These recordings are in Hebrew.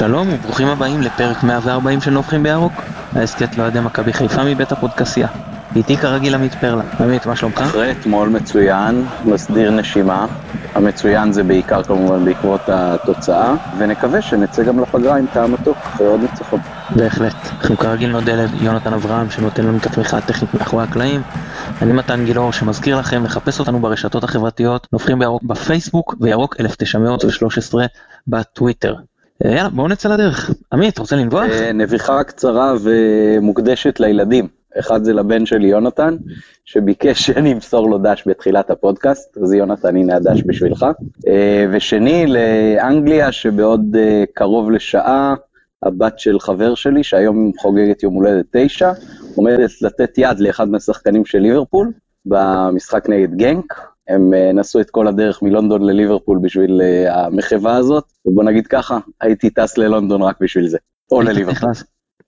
שלום וברוכים הבאים לפרק 140 של נובחים בירוק, ההסכת לאוהדי מכבי חיפה מבית הפודקסייה. איתי כרגיל עמית פרלה. עמית, מה שלומך? אחרי אתמול מצוין, מסדיר נשימה. המצוין זה בעיקר כמובן בעקבות התוצאה, ונקווה שנצא גם לפגרה עם טעם מתוק אחרי עוד ניצחון. בהחלט. אנחנו כרגיל נודה ליונתן אברהם שנותן לנו את התמיכה הטכנית מאחורי הקלעים. אני מתן גילאור שמזכיר לכם לחפש אותנו ברשתות החברתיות, נובחים בירוק בפייסבוק וירוק 1913 בטוויטר. אה, יאללה, בואו נצא לדרך. עמית, רוצה לנבוח? אה, נביחה קצרה ומוקדשת לילדים. אחד זה לבן שלי יונתן, שביקש שאני אמסור לו דש בתחילת הפודקאסט, אז יונתן הנה הדש בשבילך. אה, ושני לאנגליה, שבעוד קרוב לשעה, הבת של חבר שלי, שהיום חוגגת יום הולדת תשע, עומדת לתת יד לאחד מהשחקנים של ליברפול, במשחק נגד גנק, הם אה, נסעו את כל הדרך מלונדון לליברפול בשביל אה, המחווה הזאת, ובוא נגיד ככה, הייתי טס ללונדון רק בשביל זה, או לליברפול.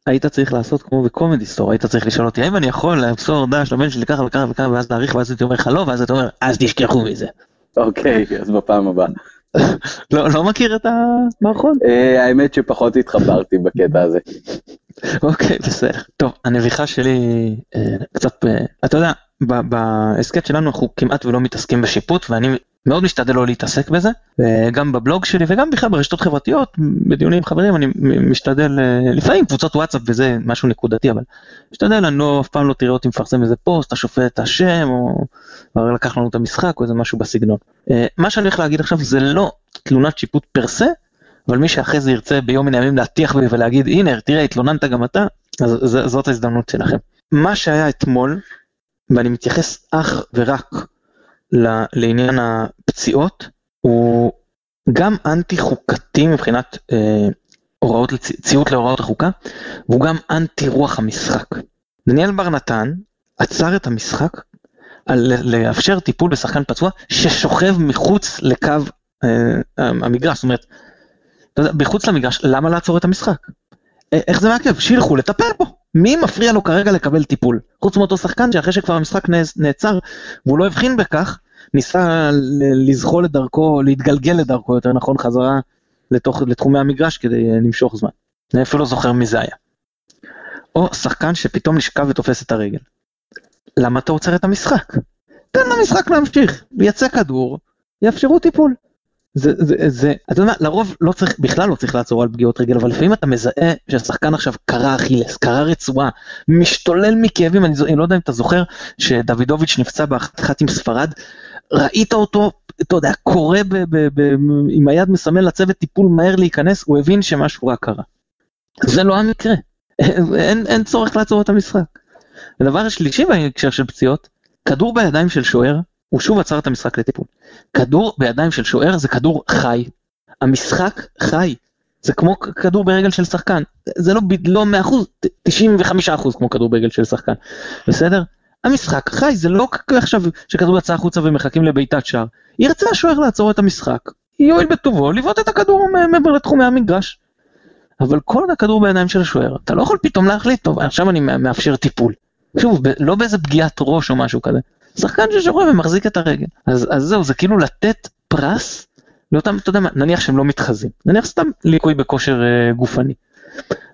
היית צריך לעשות כמו בקומדי סטור, היית צריך לשאול אותי האם אני יכול למסור דש לבן שלי ככה וככה וככה ואז להעריך ואז הייתי אומר לך לא ואז אתה אומר אז תשכחו מזה. אוקיי, אז בפעם הבאה. לא, לא מכיר את המערכון? אה, האמת שפחות התחברתי בקטע הזה. אוקיי, בסדר. טוב, הנביכה שלי קצת, אתה יודע, בהסכת שלנו אנחנו כמעט ולא מתעסקים בשיפוט ואני מאוד משתדל לא להתעסק בזה גם בבלוג שלי וגם בכלל ברשתות חברתיות בדיונים עם חברים אני משתדל אה, לפעמים קבוצות וואטסאפ וזה משהו נקודתי אבל משתדל אני לא אף פעם לא תראה אותי מפרסם איזה פוסט השופט את השם או לקח לנו את המשחק או איזה משהו בסגנון. אה, מה שאני הולך להגיד עכשיו זה לא תלונת שיפוט פרסה אבל מי שאחרי זה ירצה ביום מן הימים להטיח בי ולהגיד הנה תראה התלוננת גם אתה אז זאת ההזדמנות שלכם. מה שהיה אתמול ואני מתייחס אך ורק לעניין הפציעות, הוא גם אנטי חוקתי מבחינת אה, הוראות, ציות להוראות החוקה, והוא גם אנטי רוח המשחק. דניאל בר נתן עצר את המשחק על לאפשר טיפול בשחקן פצוע ששוכב מחוץ לקו אה, המגרש, זאת אומרת, מחוץ למגרש, למה לעצור את המשחק? איך זה מעכב? שילכו לטפל בו. מי מפריע לו כרגע לקבל טיפול? חוץ מאותו שחקן שאחרי שכבר המשחק נעצר והוא לא הבחין בכך, ניסה לזחול לדרכו, להתגלגל לדרכו יותר נכון חזרה לתוך, לתחומי המגרש כדי אה, למשוך זמן. אני אפילו לא זוכר מי זה היה. או שחקן שפתאום נשכב ותופס את הרגל. למה אתה עוצר את המשחק? תן למשחק להמשיך, יצא כדור, יאפשרו טיפול. זה, זה, זה, אתה יודע לרוב לא צריך, בכלל לא צריך לעצור על פגיעות רגל, אבל לפעמים אתה מזהה שהשחקן עכשיו קרע אכילס, קרע רצועה, משתולל מכאבים, אני, אני לא יודע אם אתה זוכר שדוידוביץ' נפצע באחת עם ספרד, ראית אותו, אתה יודע, קורא ב, ב, ב, עם היד מסמן לצוות טיפול מהר להיכנס, הוא הבין שמשהו רע קרה. זה לא המקרה, אין, אין צורך לעצור את המשחק. הדבר השלישי בהקשר של פציעות, כדור בידיים של שוער, הוא שוב עצר את המשחק לטיפול. כדור בידיים של שוער זה כדור חי. המשחק חי. זה כמו כדור ברגל של שחקן. זה לא, לא 100%, 95% כמו כדור ברגל של שחקן. בסדר? המשחק חי, זה לא עכשיו שכדור יצא החוצה ומחכים לבעיטת שער. ירצה השוער לעצור את המשחק, יואיל בטובו לבעוט את הכדור מעבר לתחומי המגרש. אבל כל עוד הכדור בידיים של השוער, אתה לא יכול פתאום להחליט, טוב, עכשיו אני מאפשר טיפול. שוב, לא באיזה פגיעת ראש או משהו כזה. שחקן ששוכב ומחזיק את הרגל. אז, אז זהו, זה כאילו לתת פרס לאותם, אתה יודע מה, נניח שהם לא מתחזים, נניח סתם ליקוי בכושר אה, גופני.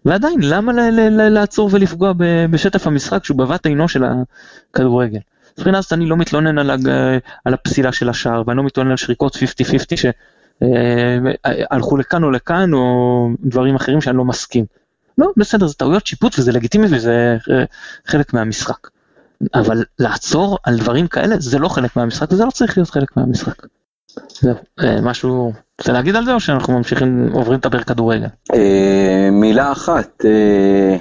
ועדיין, למה ל- ל- ל- לעצור ולפגוע ב- בשטף המשחק שהוא בבת עינו של הכדורגל? מבחינה זאת אני לא מתלונן על, הג... על הפסילה של השער, ואני לא מתלונן על שריקות 50-50 שהלכו אה, לכאן או לכאן, או דברים אחרים שאני לא מסכים. לא, בסדר, זה טעויות שיפוט וזה לגיטימי וזה אה, חלק מהמשחק. אבל לעצור על דברים כאלה זה לא חלק מהמשחק וזה לא צריך להיות חלק מהמשחק. זהו, אה, משהו, רוצה להגיד על זה או שאנחנו ממשיכים, עוברים לדבר כדורגל? אה, מילה אחת, אה,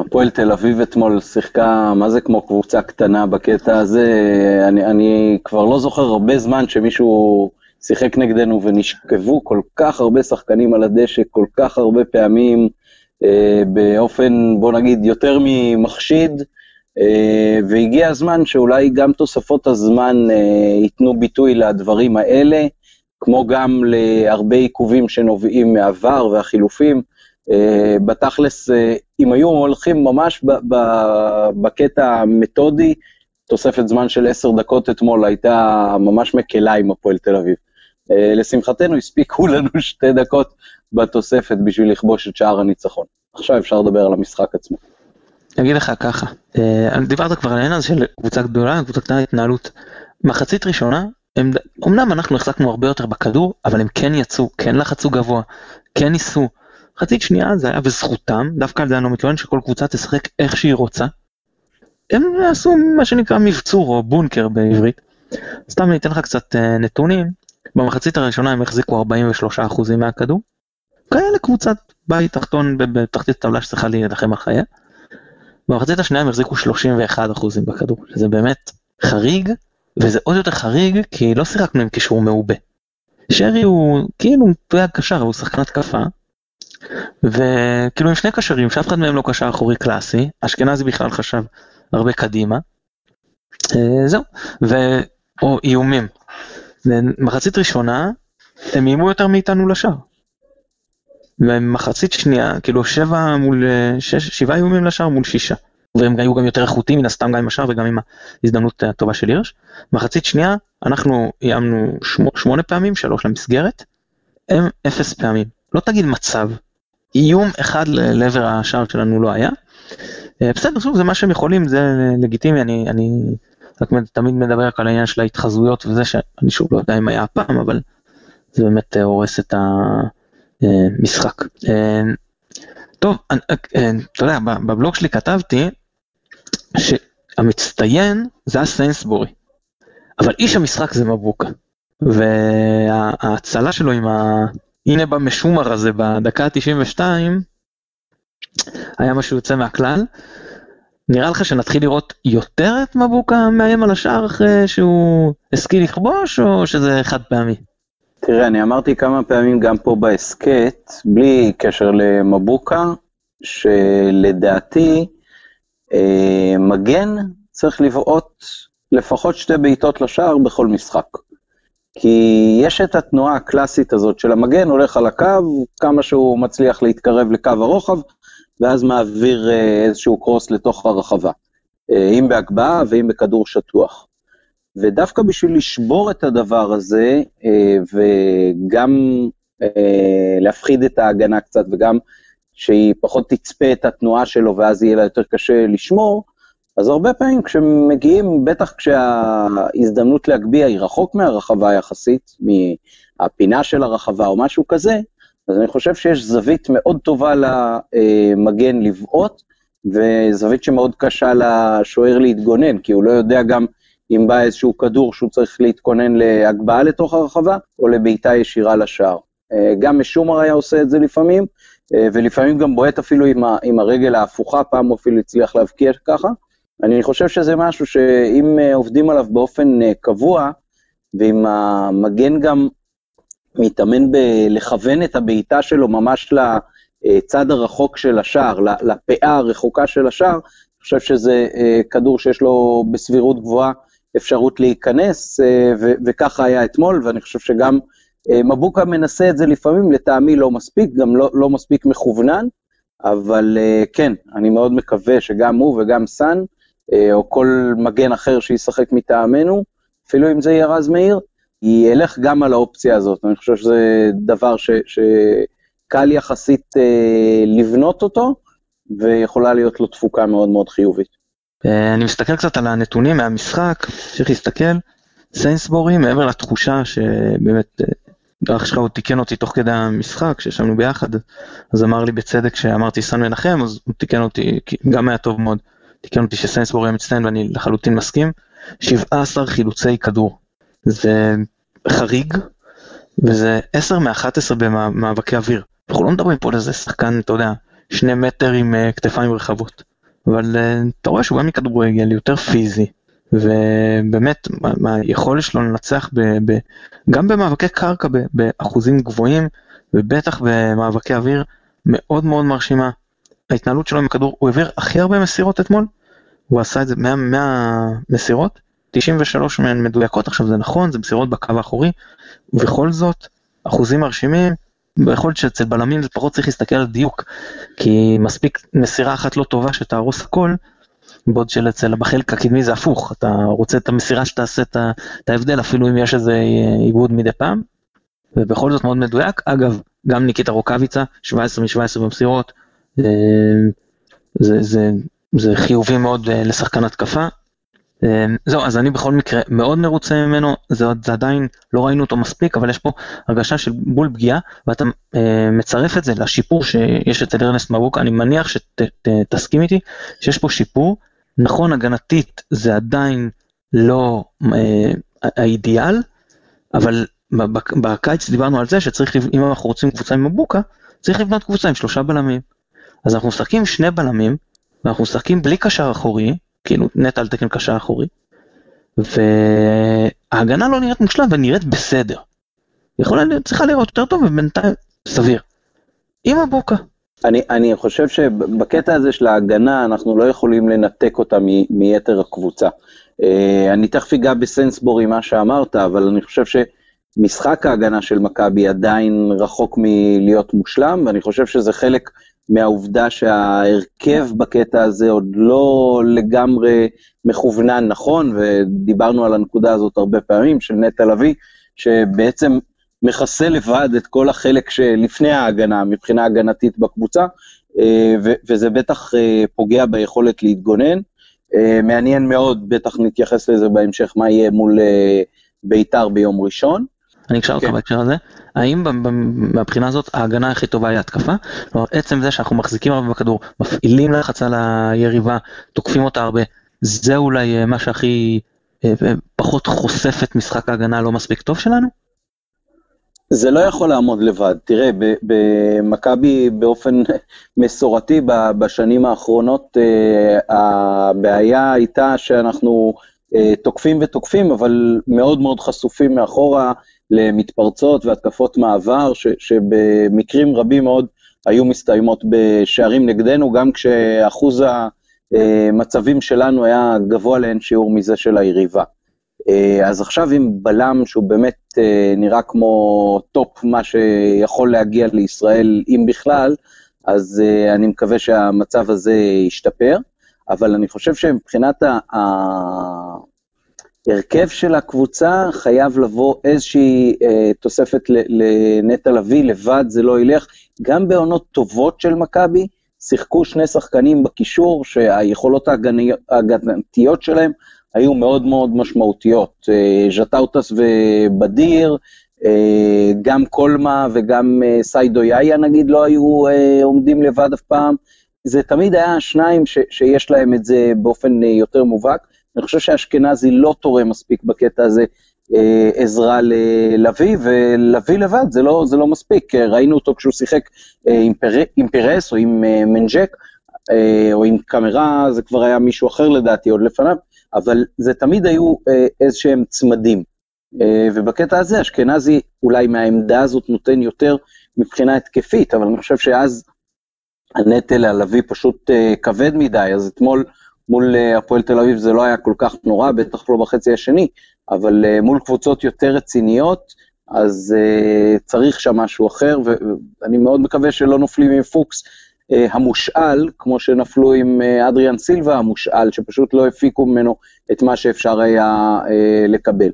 הפועל תל אביב אתמול שיחקה, מה זה כמו קבוצה קטנה בקטע הזה, אני, אני כבר לא זוכר הרבה זמן שמישהו שיחק נגדנו ונשכבו כל כך הרבה שחקנים על הדשא, כל כך הרבה פעמים, באופן, בוא נגיד, יותר ממחשיד. אה, והגיע הזמן שאולי גם תוספות הזמן אה, ייתנו ביטוי לדברים האלה, כמו גם להרבה עיכובים שנובעים מעבר והחילופים. אה, בתכלס, אם היו הולכים ממש בקטע המתודי, תוספת זמן של עשר דקות אתמול הייתה ממש מקלה עם הפועל תל אביב. לשמחתנו הספיקו לנו שתי דקות בתוספת בשביל לכבוש את שער הניצחון. עכשיו אפשר לדבר על המשחק עצמו. אני אגיד לך ככה, אה, דיברת כבר על העניין הזה של קבוצה גדולה, קבוצה קטנה התנהלות. מחצית ראשונה, הם, אמנם אנחנו החזקנו הרבה יותר בכדור, אבל הם כן יצאו, כן לחצו גבוה, כן ניסו. מחצית שנייה זה היה בזכותם, דווקא על זה אני לא מתלונן שכל קבוצה תשחק איך שהיא רוצה. הם עשו מה שנקרא מבצור או בונקר בעברית. סתם אני אתן לך קצת אה, נתונים, במחצית הראשונה הם החזיקו 43% מהכדור. כאלה קבוצת בית תחתון בתחתית הטבלה שצריכה להילחם על חייה. במחצית השנייה הם החזיקו 31% בכדור, שזה באמת חריג, וזה עוד יותר חריג כי לא שיחקנו עם קישור מעובה. שרי הוא כאילו הוא קשר, הוא שחקן התקפה, וכאילו עם שני קשרים שאף אחד מהם לא קשר אחורי קלאסי, אשכנזי בכלל חשב הרבה קדימה. אה, זהו, ו... או איומים. מחצית ראשונה הם איימו יותר מאיתנו לשער. ומחצית שנייה, כאילו שבע מול שש, שבעה איומים לשער מול שישה. והם היו גם יותר איכותיים מן הסתם גם עם השער וגם עם ההזדמנות הטובה של הירש. מחצית שנייה, אנחנו איימנו שמונה פעמים, שלוש למסגרת, הם אפס פעמים. לא תגיד מצב, איום אחד לעבר השער שלנו לא היה. אה, בסדר, שוב, זה מה שהם יכולים, זה לגיטימי, אני, אני רק תמיד מדבר רק על העניין של ההתחזויות וזה שאני שוב לא יודע אם היה הפעם, אבל זה באמת אה, הורס את המשחק. אה, טוב, אתה יודע, בבלוג שלי כתבתי שהמצטיין זה הסיינסבורי, אבל איש המשחק זה מבוקה. וההצלה שלו עם ה... הנה במשומר הזה בדקה ה-92, היה משהו יוצא מהכלל. נראה לך שנתחיל לראות יותר את מבוקה מאיים על השער אחרי שהוא השכיל לכבוש, או שזה חד פעמי? תראה, אני אמרתי כמה פעמים גם פה בהסכת, בלי קשר למבוקה, שלדעתי אה, מגן צריך לבעוט לפחות שתי בעיטות לשער בכל משחק. כי יש את התנועה הקלאסית הזאת של המגן, הולך על הקו, כמה שהוא מצליח להתקרב לקו הרוחב, ואז מעביר אה, איזשהו קרוס לתוך הרחבה. אה, אם בהגבהה ואם בכדור שטוח. ודווקא בשביל לשבור את הדבר הזה, אה, וגם להפחיד את ההגנה קצת, וגם שהיא פחות תצפה את התנועה שלו ואז יהיה לה יותר קשה לשמור, אז הרבה פעמים כשמגיעים, בטח כשההזדמנות להגביה היא רחוק מהרחבה יחסית, מהפינה של הרחבה או משהו כזה, אז אני חושב שיש זווית מאוד טובה למגן לבעוט, וזווית שמאוד קשה לשוער להתגונן, כי הוא לא יודע גם אם בא איזשהו כדור שהוא צריך להתכונן להגבהה לתוך הרחבה, או לבעיטה ישירה לשער. אה, גם משומר היה עושה את זה לפעמים, אה, ולפעמים גם בועט אפילו עם, ה, עם הרגל ההפוכה, פעם הוא אפילו הצליח להבקיע ככה. אני חושב שזה משהו שאם אה, עובדים עליו באופן קבוע, ואם המגן גם מתאמן בלכוון את הבעיטה שלו ממש לצד הרחוק של השער, לפאה הרחוקה של השער, אני חושב שזה כדור שיש לו בסבירות גבוהה אפשרות להיכנס, אה, וככה היה אתמול, ואני חושב שגם אה, מבוקה מנסה את זה לפעמים, לטעמי לא מספיק, גם לא, לא מספיק מכוונן, אבל כן, אני מאוד מקווה שגם הוא וגם סאן, או כל מגן אחר שישחק מטעמנו, אפילו אם זה יהיה רז מאיר, ילך גם על האופציה הזאת. אני חושב שזה דבר ש, שקל יחסית אה, לבנות אותו, ויכולה להיות לו תפוקה מאוד מאוד חיובית. אה, אני מסתכל קצת על הנתונים מהמשחק, צריך להסתכל. סיינסבורי, מעבר לתחושה שבאמת, אה, אח שלך עוד תיקן אותי תוך כדי המשחק, כשישבנו ביחד, אז אמר לי בצדק שאמרתי סן מנחם, אז הוא תיקן אותי, גם היה טוב מאוד, תיקן אותי שסיינסבורי היה מצטיין ואני לחלוטין מסכים. 17 חילוצי כדור, זה חריג, וזה 10 מ-11 במאבקי אוויר. אנחנו לא מדברים פה על איזה שחקן, אתה יודע, שני מטר עם uh, כתפיים רחבות. אבל uh, אתה רואה שהוא גם מכדורגל יותר פיזי, ובאמת, היכולת שלו לנצח ב, ב, גם במאבקי קרקע ב, באחוזים גבוהים, ובטח במאבקי אוויר, מאוד מאוד מרשימה. ההתנהלות שלו עם הכדור, הוא העביר הכי הרבה מסירות אתמול, הוא עשה את זה 100, 100 מסירות, 93 מהן מדויקות, עכשיו זה נכון, זה מסירות בקו האחורי, ובכל זאת, אחוזים מרשימים, יכול להיות שאצל בלמים זה פחות צריך להסתכל על דיוק, כי מספיק מסירה אחת לא טובה שתהרוס הכל, בעוד שאצל בחלק הקדמי זה הפוך, אתה רוצה את המסירה שתעשה את ההבדל, אפילו אם יש איזה עיבוד מדי פעם. ובכל זאת מאוד מדויק. אגב, גם ניקיטה רוקאביצה, 17 מ-17 במסירות, אה, זה, זה, זה חיובי מאוד אה, לשחקן התקפה. אה, זהו, אז אני בכל מקרה מאוד מרוצה ממנו, זה, זה עדיין לא ראינו אותו מספיק, אבל יש פה הרגשה של בול פגיעה, ואתה אה, מצרף את זה לשיפור שיש אצל ארנסט מבוקה, אני מניח שתסכים איתי שיש פה שיפור, נכון הגנתית זה עדיין לא אה, האידיאל, אבל בקיץ דיברנו על זה שצריך, אם אנחנו רוצים קבוצה עם מבוקה, צריך לבנות קבוצה עם שלושה בלמים. אז אנחנו משחקים שני בלמים, ואנחנו משחקים בלי קשר אחורי, כאילו נטע על תקן קשר אחורי, וההגנה לא נראית מושלם ונראית בסדר. יכולה, צריכה לראות יותר טוב ובינתיים סביר. עם מבוקה. אני, אני חושב שבקטע הזה של ההגנה אנחנו לא יכולים לנתק אותה מ, מיתר הקבוצה. אה, אני תכף אגע בסנסבורי מה שאמרת, אבל אני חושב שמשחק ההגנה של מכבי עדיין רחוק מלהיות מושלם, ואני חושב שזה חלק מהעובדה שההרכב בקטע הזה עוד לא לגמרי מכוונן נכון, ודיברנו על הנקודה הזאת הרבה פעמים, של נטע לביא, שבעצם מכסה לבד את כל החלק שלפני ההגנה, מבחינה הגנתית בקבוצה, אה, וזה בטח אה, פוגע ביכולת להתגונן. אה, מעניין מאוד, בטח נתייחס לזה בהמשך, מה יהיה מול בית"ר ביום ראשון. אני אקשר אותך כן. בהקשר הזה, האם מהבחינה הזאת ההגנה הכי טובה היא התקפה? כלומר עצם זה שאנחנו מחזיקים הרבה בכדור, מפעילים לחץ על היריבה, תוקפים אותה הרבה, זה אולי מה שהכי פחות חושף את משחק ההגנה הלא מספיק טוב שלנו? זה לא יכול לעמוד לבד. תראה, במכבי באופן מסורתי בשנים האחרונות, אה, הבעיה הייתה שאנחנו אה, תוקפים ותוקפים, אבל מאוד מאוד חשופים מאחורה למתפרצות והתקפות מעבר, ש, שבמקרים רבים מאוד היו מסתיימות בשערים נגדנו, גם כשאחוז המצבים שלנו היה גבוה לאין שיעור מזה של היריבה. אז עכשיו עם בלם שהוא באמת אה, נראה כמו top מה שיכול להגיע לישראל, אם בכלל, אז אה, אני מקווה שהמצב הזה ישתפר, אבל אני חושב שמבחינת ההרכב של הקבוצה חייב לבוא איזושהי תוספת לנטע לביא, לבד זה לא ילך. גם בעונות טובות של מכבי, שיחקו שני שחקנים בקישור שהיכולות ההגנתיות שלהם היו מאוד מאוד משמעותיות. אה, ז'טאוטס ובדיר, אה, גם קולמה וגם אה, סיידו יאיה נגיד לא היו עומדים לבד אף פעם. זה תמיד היה שניים ש, שיש להם את זה באופן יותר מובהק. אני חושב שאשכנזי לא תורם מספיק בקטע הזה עזרה ללוי, ולוי לבד זה לא, זה לא מספיק. ראינו אותו כשהוא שיחק עם, פר, פריי או עם מנג'ק, או עם קאמרה, זה כבר היה מישהו אחר לדעתי עוד לפניו. אבל זה תמיד היו אה, איזשהם צמדים. אה, ובקטע הזה אשכנזי אולי מהעמדה הזאת נותן יותר מבחינה התקפית, אבל אני חושב שאז הנטל על אבי פשוט אה, כבד מדי, אז אתמול מול אה, הפועל תל אביב זה לא היה כל כך נורא, בטח לא בחצי השני, אבל אה, מול קבוצות יותר רציניות, אז uh, צריך שם משהו אחר, ואני מאוד מקווה שלא נופלים עם פוקס אה, המושאל, כמו שנפלו עם אה, אדריאן סילבה המושאל, שפשוט לא הפיקו ממנו את מה שאפשר היה אה, לקבל.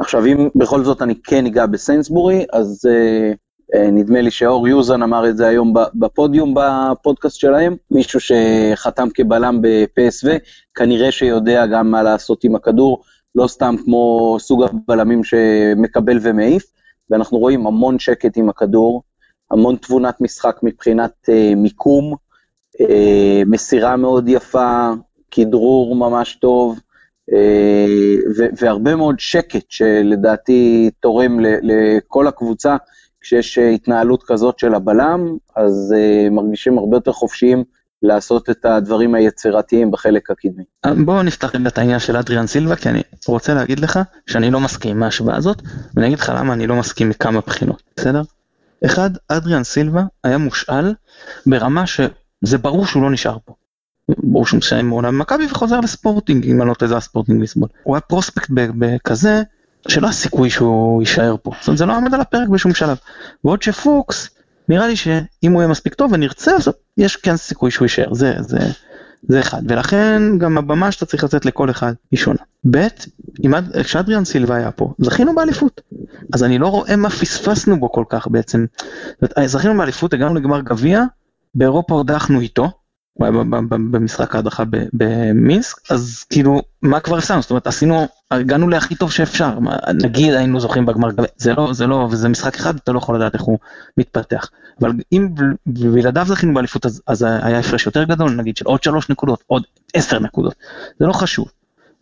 עכשיו, אם בכל זאת אני כן אגע בסיינסבורי, אז נדמה לי שאור יוזן אמר את זה היום בפודיום בפודקאסט שלהם, מישהו שחתם כבלם בפסו, כנראה שיודע גם מה לעשות עם הכדור, לא סתם כמו סוג הבלמים שמקבל ומעיף, ואנחנו רואים המון שקט עם הכדור, המון תבונת משחק מבחינת uh, מיקום, uh, מסירה מאוד יפה, כדרור ממש טוב, uh, והרבה מאוד שקט שלדעתי תורם לכל הקבוצה, כשיש התנהלות כזאת של הבלם, אז uh, מרגישים הרבה יותר חופשיים לעשות את הדברים היצירתיים בחלק הקדמי. בואו נפתח את העניין של אדריאן סילבה, כי אני רוצה להגיד לך שאני לא מסכים עם ההשוואה הזאת, ואני אגיד לך למה אני לא מסכים מכמה בחינות, בסדר? אחד, אדריאן סילבה היה מושאל ברמה שזה ברור שהוא לא נשאר פה. ברור שהוא מסיים מעונה במכבי וחוזר לספורטינג, אם אני לא טועה זה הספורטינג ליסבון. הוא היה פרוספקט בכזה שלא היה סיכוי שהוא יישאר פה. זאת אומרת זה לא עמד על הפרק בשום שלב. ועוד שפוקס, נראה לי שאם הוא יהיה מספיק טוב ונרצה, אז יש כן סיכוי שהוא יישאר. זה, זה, זה אחד. ולכן גם הבמה שאתה צריך לתת לכל אחד היא שונה. ב', כשאדריאן סילבה היה פה, זכינו באליפות. אז אני לא רואה מה פספסנו בו כל כך בעצם. זכינו באליפות, הגענו לגמר גביע, באירופה הודחנו איתו, במשחק ההדחה במינסק, אז כאילו, מה כבר עשינו? זאת אומרת, עשינו, הגענו להכי טוב שאפשר, נגיד היינו זוכים בגמר זה לא, זה לא, וזה משחק אחד, אתה לא יכול לדעת איך הוא מתפתח. אבל אם בלעדיו זכינו באליפות, אז, אז היה הפרש יותר גדול, נגיד של עוד שלוש נקודות, עוד עשר נקודות, זה לא חשוב.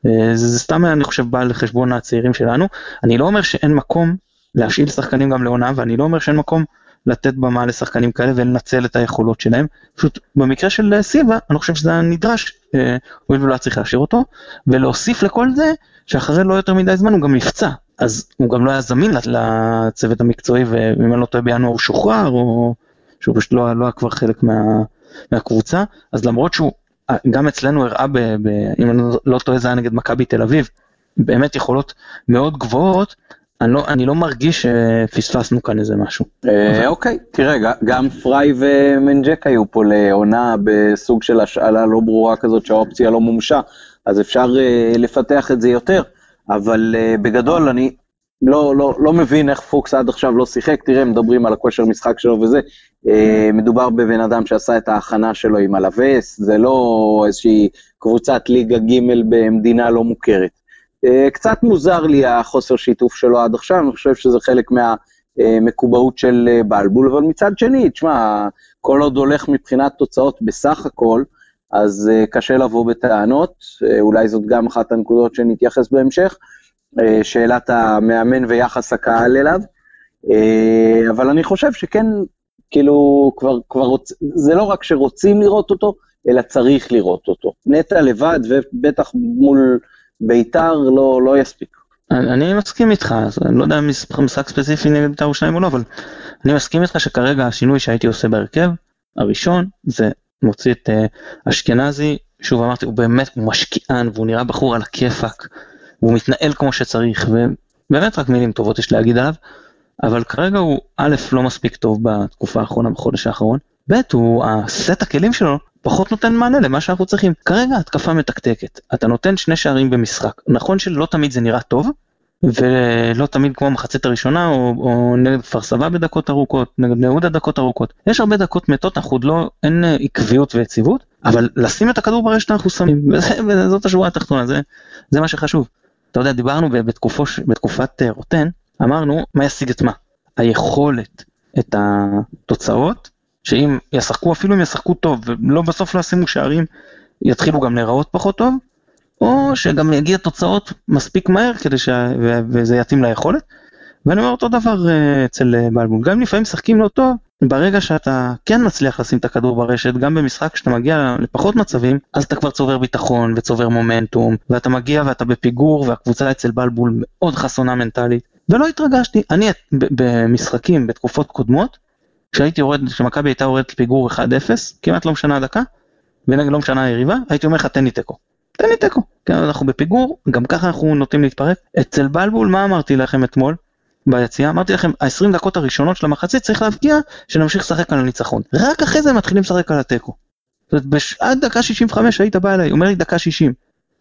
אה, זה, זה סתם אני חושב בא לחשבון הצעירים שלנו, אני לא אומר שאין מקום להשאיל שחקנים גם לעונה, ואני לא אומר שאין מקום לתת במה לשחקנים כאלה ולנצל את היכולות שלהם. פשוט במקרה של סילבה, אני חושב שזה נדרש, אה, הואיל ולא היה צריך להשאיר אותו, ולהוסיף לכל זה, שאחרי לא יותר מדי זמן הוא גם נפצע, אז הוא גם לא היה זמין לצוות המקצועי, ואם אני לא טועה בינואר הוא שוחרר, או שהוא פשוט לא, לא היה כבר חלק מה, מהקבוצה, אז למרות שהוא אה, גם אצלנו הראה, ב, ב, אם אני לא טועה זה היה נגד מכבי תל אביב, באמת יכולות מאוד גבוהות, אני לא, אני לא מרגיש שפספסנו כאן איזה משהו. אה, אוקיי, תראה, גם פריי ומנג'ק היו פה לעונה בסוג של השאלה לא ברורה כזאת שהאופציה לא מומשה, אז אפשר אה, לפתח את זה יותר, אבל אה, בגדול אני לא, לא, לא מבין איך פוקס עד עכשיו לא שיחק, תראה, מדברים על הכושר משחק שלו וזה, מדובר בבן אדם שעשה את ההכנה שלו עם הלווס, זה לא איזושהי קבוצת ליגה ג' במדינה לא מוכרת. אה, קצת מוזר לי החוסר שיתוף שלו עד עכשיו, אני חושב שזה חלק מהמקובעות של אה, בלבול, אבל מצד שני, תשמע, כל עוד הולך מבחינת תוצאות בסך הכל, אז אה, קשה לבוא בטענות, אולי זאת גם אחת הנקודות שנתייחס בהמשך, שאלת המאמן ויחס הקהל אליו, אבל אני חושב שכן, כאילו, כבר, כבר רוצ... זה לא רק שרוצים לראות אותו, אלא צריך לראות אותו. נטע לבד, ובטח מול ביתר לא, לא יספיק. אני, אני מסכים איתך, אני לא יודע אם משחק ספציפי נגד ביתר ירושלים או לא, אבל אני מסכים איתך שכרגע השינוי שהייתי עושה בהרכב, הראשון, זה מוציא את uh, אשכנזי, שוב אמרתי, הוא באמת, הוא משקיען, והוא נראה בחור על הכיפאק, והוא מתנהל כמו שצריך, ובאמת רק מילים טובות יש להגיד עליו, אבל כרגע הוא א', לא מספיק טוב בתקופה האחרונה, בחודש האחרון, ב', הוא, הסט הכלים שלו פחות נותן מענה למה שאנחנו צריכים. כרגע התקפה מתקתקת, אתה נותן שני שערים במשחק, נכון שלא תמיד זה נראה טוב, ולא תמיד כמו המחצית הראשונה או, או נגד כפר סבא בדקות ארוכות, נגד בני יהודה דקות ארוכות. יש הרבה דקות מתות, אנחנו עוד לא, אין אה, עקביות ויציבות, אבל לשים את הכדור ברשת אנחנו שמים, וזאת השורה התחתונה, זה, זה מה שחשוב. אתה יודע, דיברנו בתקופו, בתקופת אה, רוטן, אמרנו מה ישיג את מה. היכולת, את התוצאות שאם ישחקו אפילו אם ישחקו טוב ולא בסוף לא ישימו שערים יתחילו גם להיראות פחות טוב או שגם יגיע תוצאות מספיק מהר כדי ש... וזה יתאים ליכולת. ואני אומר אותו דבר אה, אצל אה, בלבול. גם לפעמים משחקים לא טוב ברגע שאתה כן מצליח לשים את הכדור ברשת גם במשחק שאתה מגיע לפחות מצבים אז אתה כבר צובר ביטחון וצובר מומנטום ואתה מגיע ואתה בפיגור והקבוצה אצל בלבול מאוד חסונה מנטלית. ולא התרגשתי. אני במשחקים בתקופות קודמות כשהייתי יורד, כשמכבי הייתה יורדת לפיגור 1-0, כמעט לא משנה הדקה, ונגד לא משנה היריבה, הייתי אומר לך תן לי תיקו. תן לי תיקו. כן, אנחנו בפיגור, גם ככה אנחנו נוטים להתפרק. אצל בלבול, מה אמרתי לכם אתמול? ביציאה, אמרתי לכם, ה-20 דקות הראשונות של המחצית צריך להבקיע שנמשיך לשחק על הניצחון. רק אחרי זה מתחילים לשחק על התיקו. זאת אומרת, עד דקה 65 היית בא אליי, אומר לי דקה 60.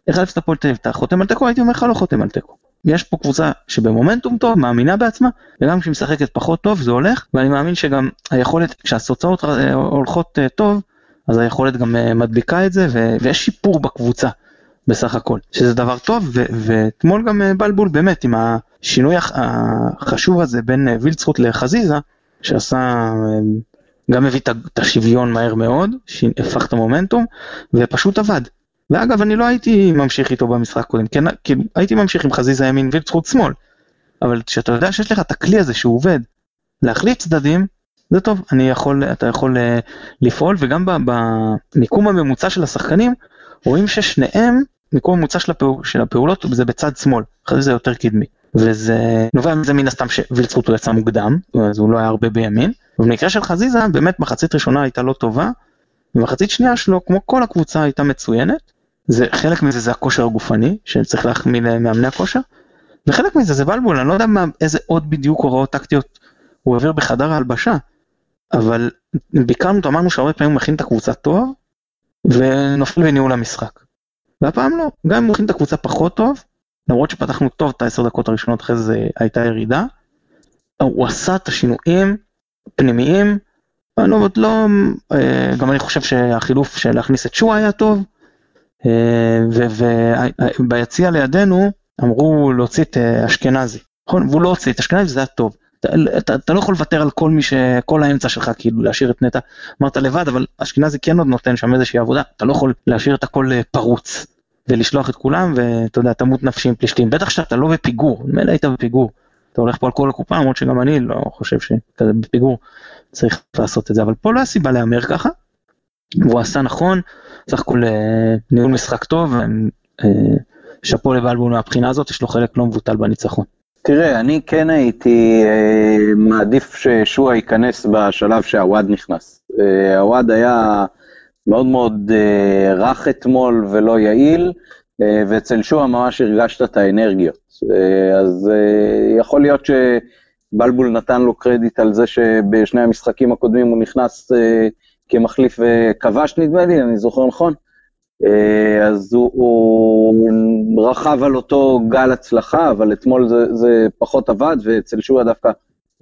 איך אלף אתה פולטל, אתה חותם על תיקו? הייתי אומר לך לא חותם על תיקו. יש פה קבוצה שבמומנטום טוב, מאמינה בעצמה, וגם כשהיא משחקת פחות טוב זה הולך, ואני מאמין שגם היכולת, כשהתוצאות אה, הולכות אה, טוב, אז היכולת גם אה, מדביקה את זה, ויש שיפור בקבוצה בסך הכל, שזה דבר טוב, ואתמול גם בלבול באמת עם השינוי החשוב הזה בין וילצחוט לחזיזה, שעשה, גם הביא את השוויון מהר מאוד, הפך את המומנטום, ופשוט עבד. ואגב, אני לא הייתי ממשיך איתו במשחק קודם, כן, כי הייתי ממשיך עם חזיזה ימין וזכות שמאל. אבל כשאתה יודע שיש לך את הכלי הזה שהוא עובד, להחליט צדדים, זה טוב, אני יכול, אתה יכול uh, לפעול, וגם במיקום הממוצע של השחקנים, רואים ששניהם, מיקום הממוצע של, הפעול, של הפעולות זה בצד שמאל, אחרי זה יותר קדמי. וזה נובע מזה מן הסתם שווילצחוט הוא יצא מוקדם, אז הוא לא היה הרבה בימין. ובמקרה של חזיזה, באמת מחצית ראשונה הייתה לא טובה, ומחצית שנייה שלו, כמו כל הקבוצה, הייתה מצוינת. זה חלק מזה זה הכושר הגופני שצריך להחמיא למאמני הכושר וחלק מזה זה בלבול אני לא יודע מה, איזה עוד בדיוק הוראות טקטיות הוא העביר בחדר ההלבשה אבל ביקרנו אותו אמרנו שהרבה פעמים הוא מכין את הקבוצה טוב ונופל בניהול המשחק. והפעם לא גם אם הוא מכין את הקבוצה פחות טוב למרות שפתחנו טוב את העשר דקות הראשונות, אחרי זה הייתה ירידה. הוא עשה את השינויים פנימיים, אני לא, לא, אה, גם אני חושב שהחילוף של להכניס את שואה היה טוב, וביציע לידינו אמרו להוציא את אשכנזי, נכון? והוא לא הוציא את אשכנזי, זה היה טוב. אתה, אתה, לא יכול לוותר על כל מי ש... כל האמצע שלך, כאילו להשאיר את נטע, אמרת לבד, אבל אשכנזי כן עוד נותן שם איזושהי עבודה, אתה לא יכול להשאיר את הכל פרוץ. ולשלוח את כולם ואתה יודע תמות נפשי עם פלישתים בטח שאתה לא בפיגור מילא היית בפיגור אתה הולך פה על כל הקופה למרות שגם אני לא חושב שכזה בפיגור צריך לעשות את זה אבל פה לא היה סיבה להמר ככה. והוא עשה נכון סך אה, ניהול משחק טוב אה, שאפו לבלבול מהבחינה הזאת יש לו חלק לא מבוטל בניצחון. תראה אני כן הייתי אה, מעדיף ששועה ייכנס בשלב שהוואד נכנס. הוואד היה מאוד מאוד רך אתמול ולא יעיל, ואצל שועה ממש הרגשת את האנרגיות. אז יכול להיות שבלבול נתן לו קרדיט על זה שבשני המשחקים הקודמים הוא נכנס כמחליף וכבש נדמה לי, אני זוכר נכון. Uh, אז הוא, הוא רכב על אותו גל הצלחה, אבל אתמול זה, זה פחות עבד, ואצל שועה דווקא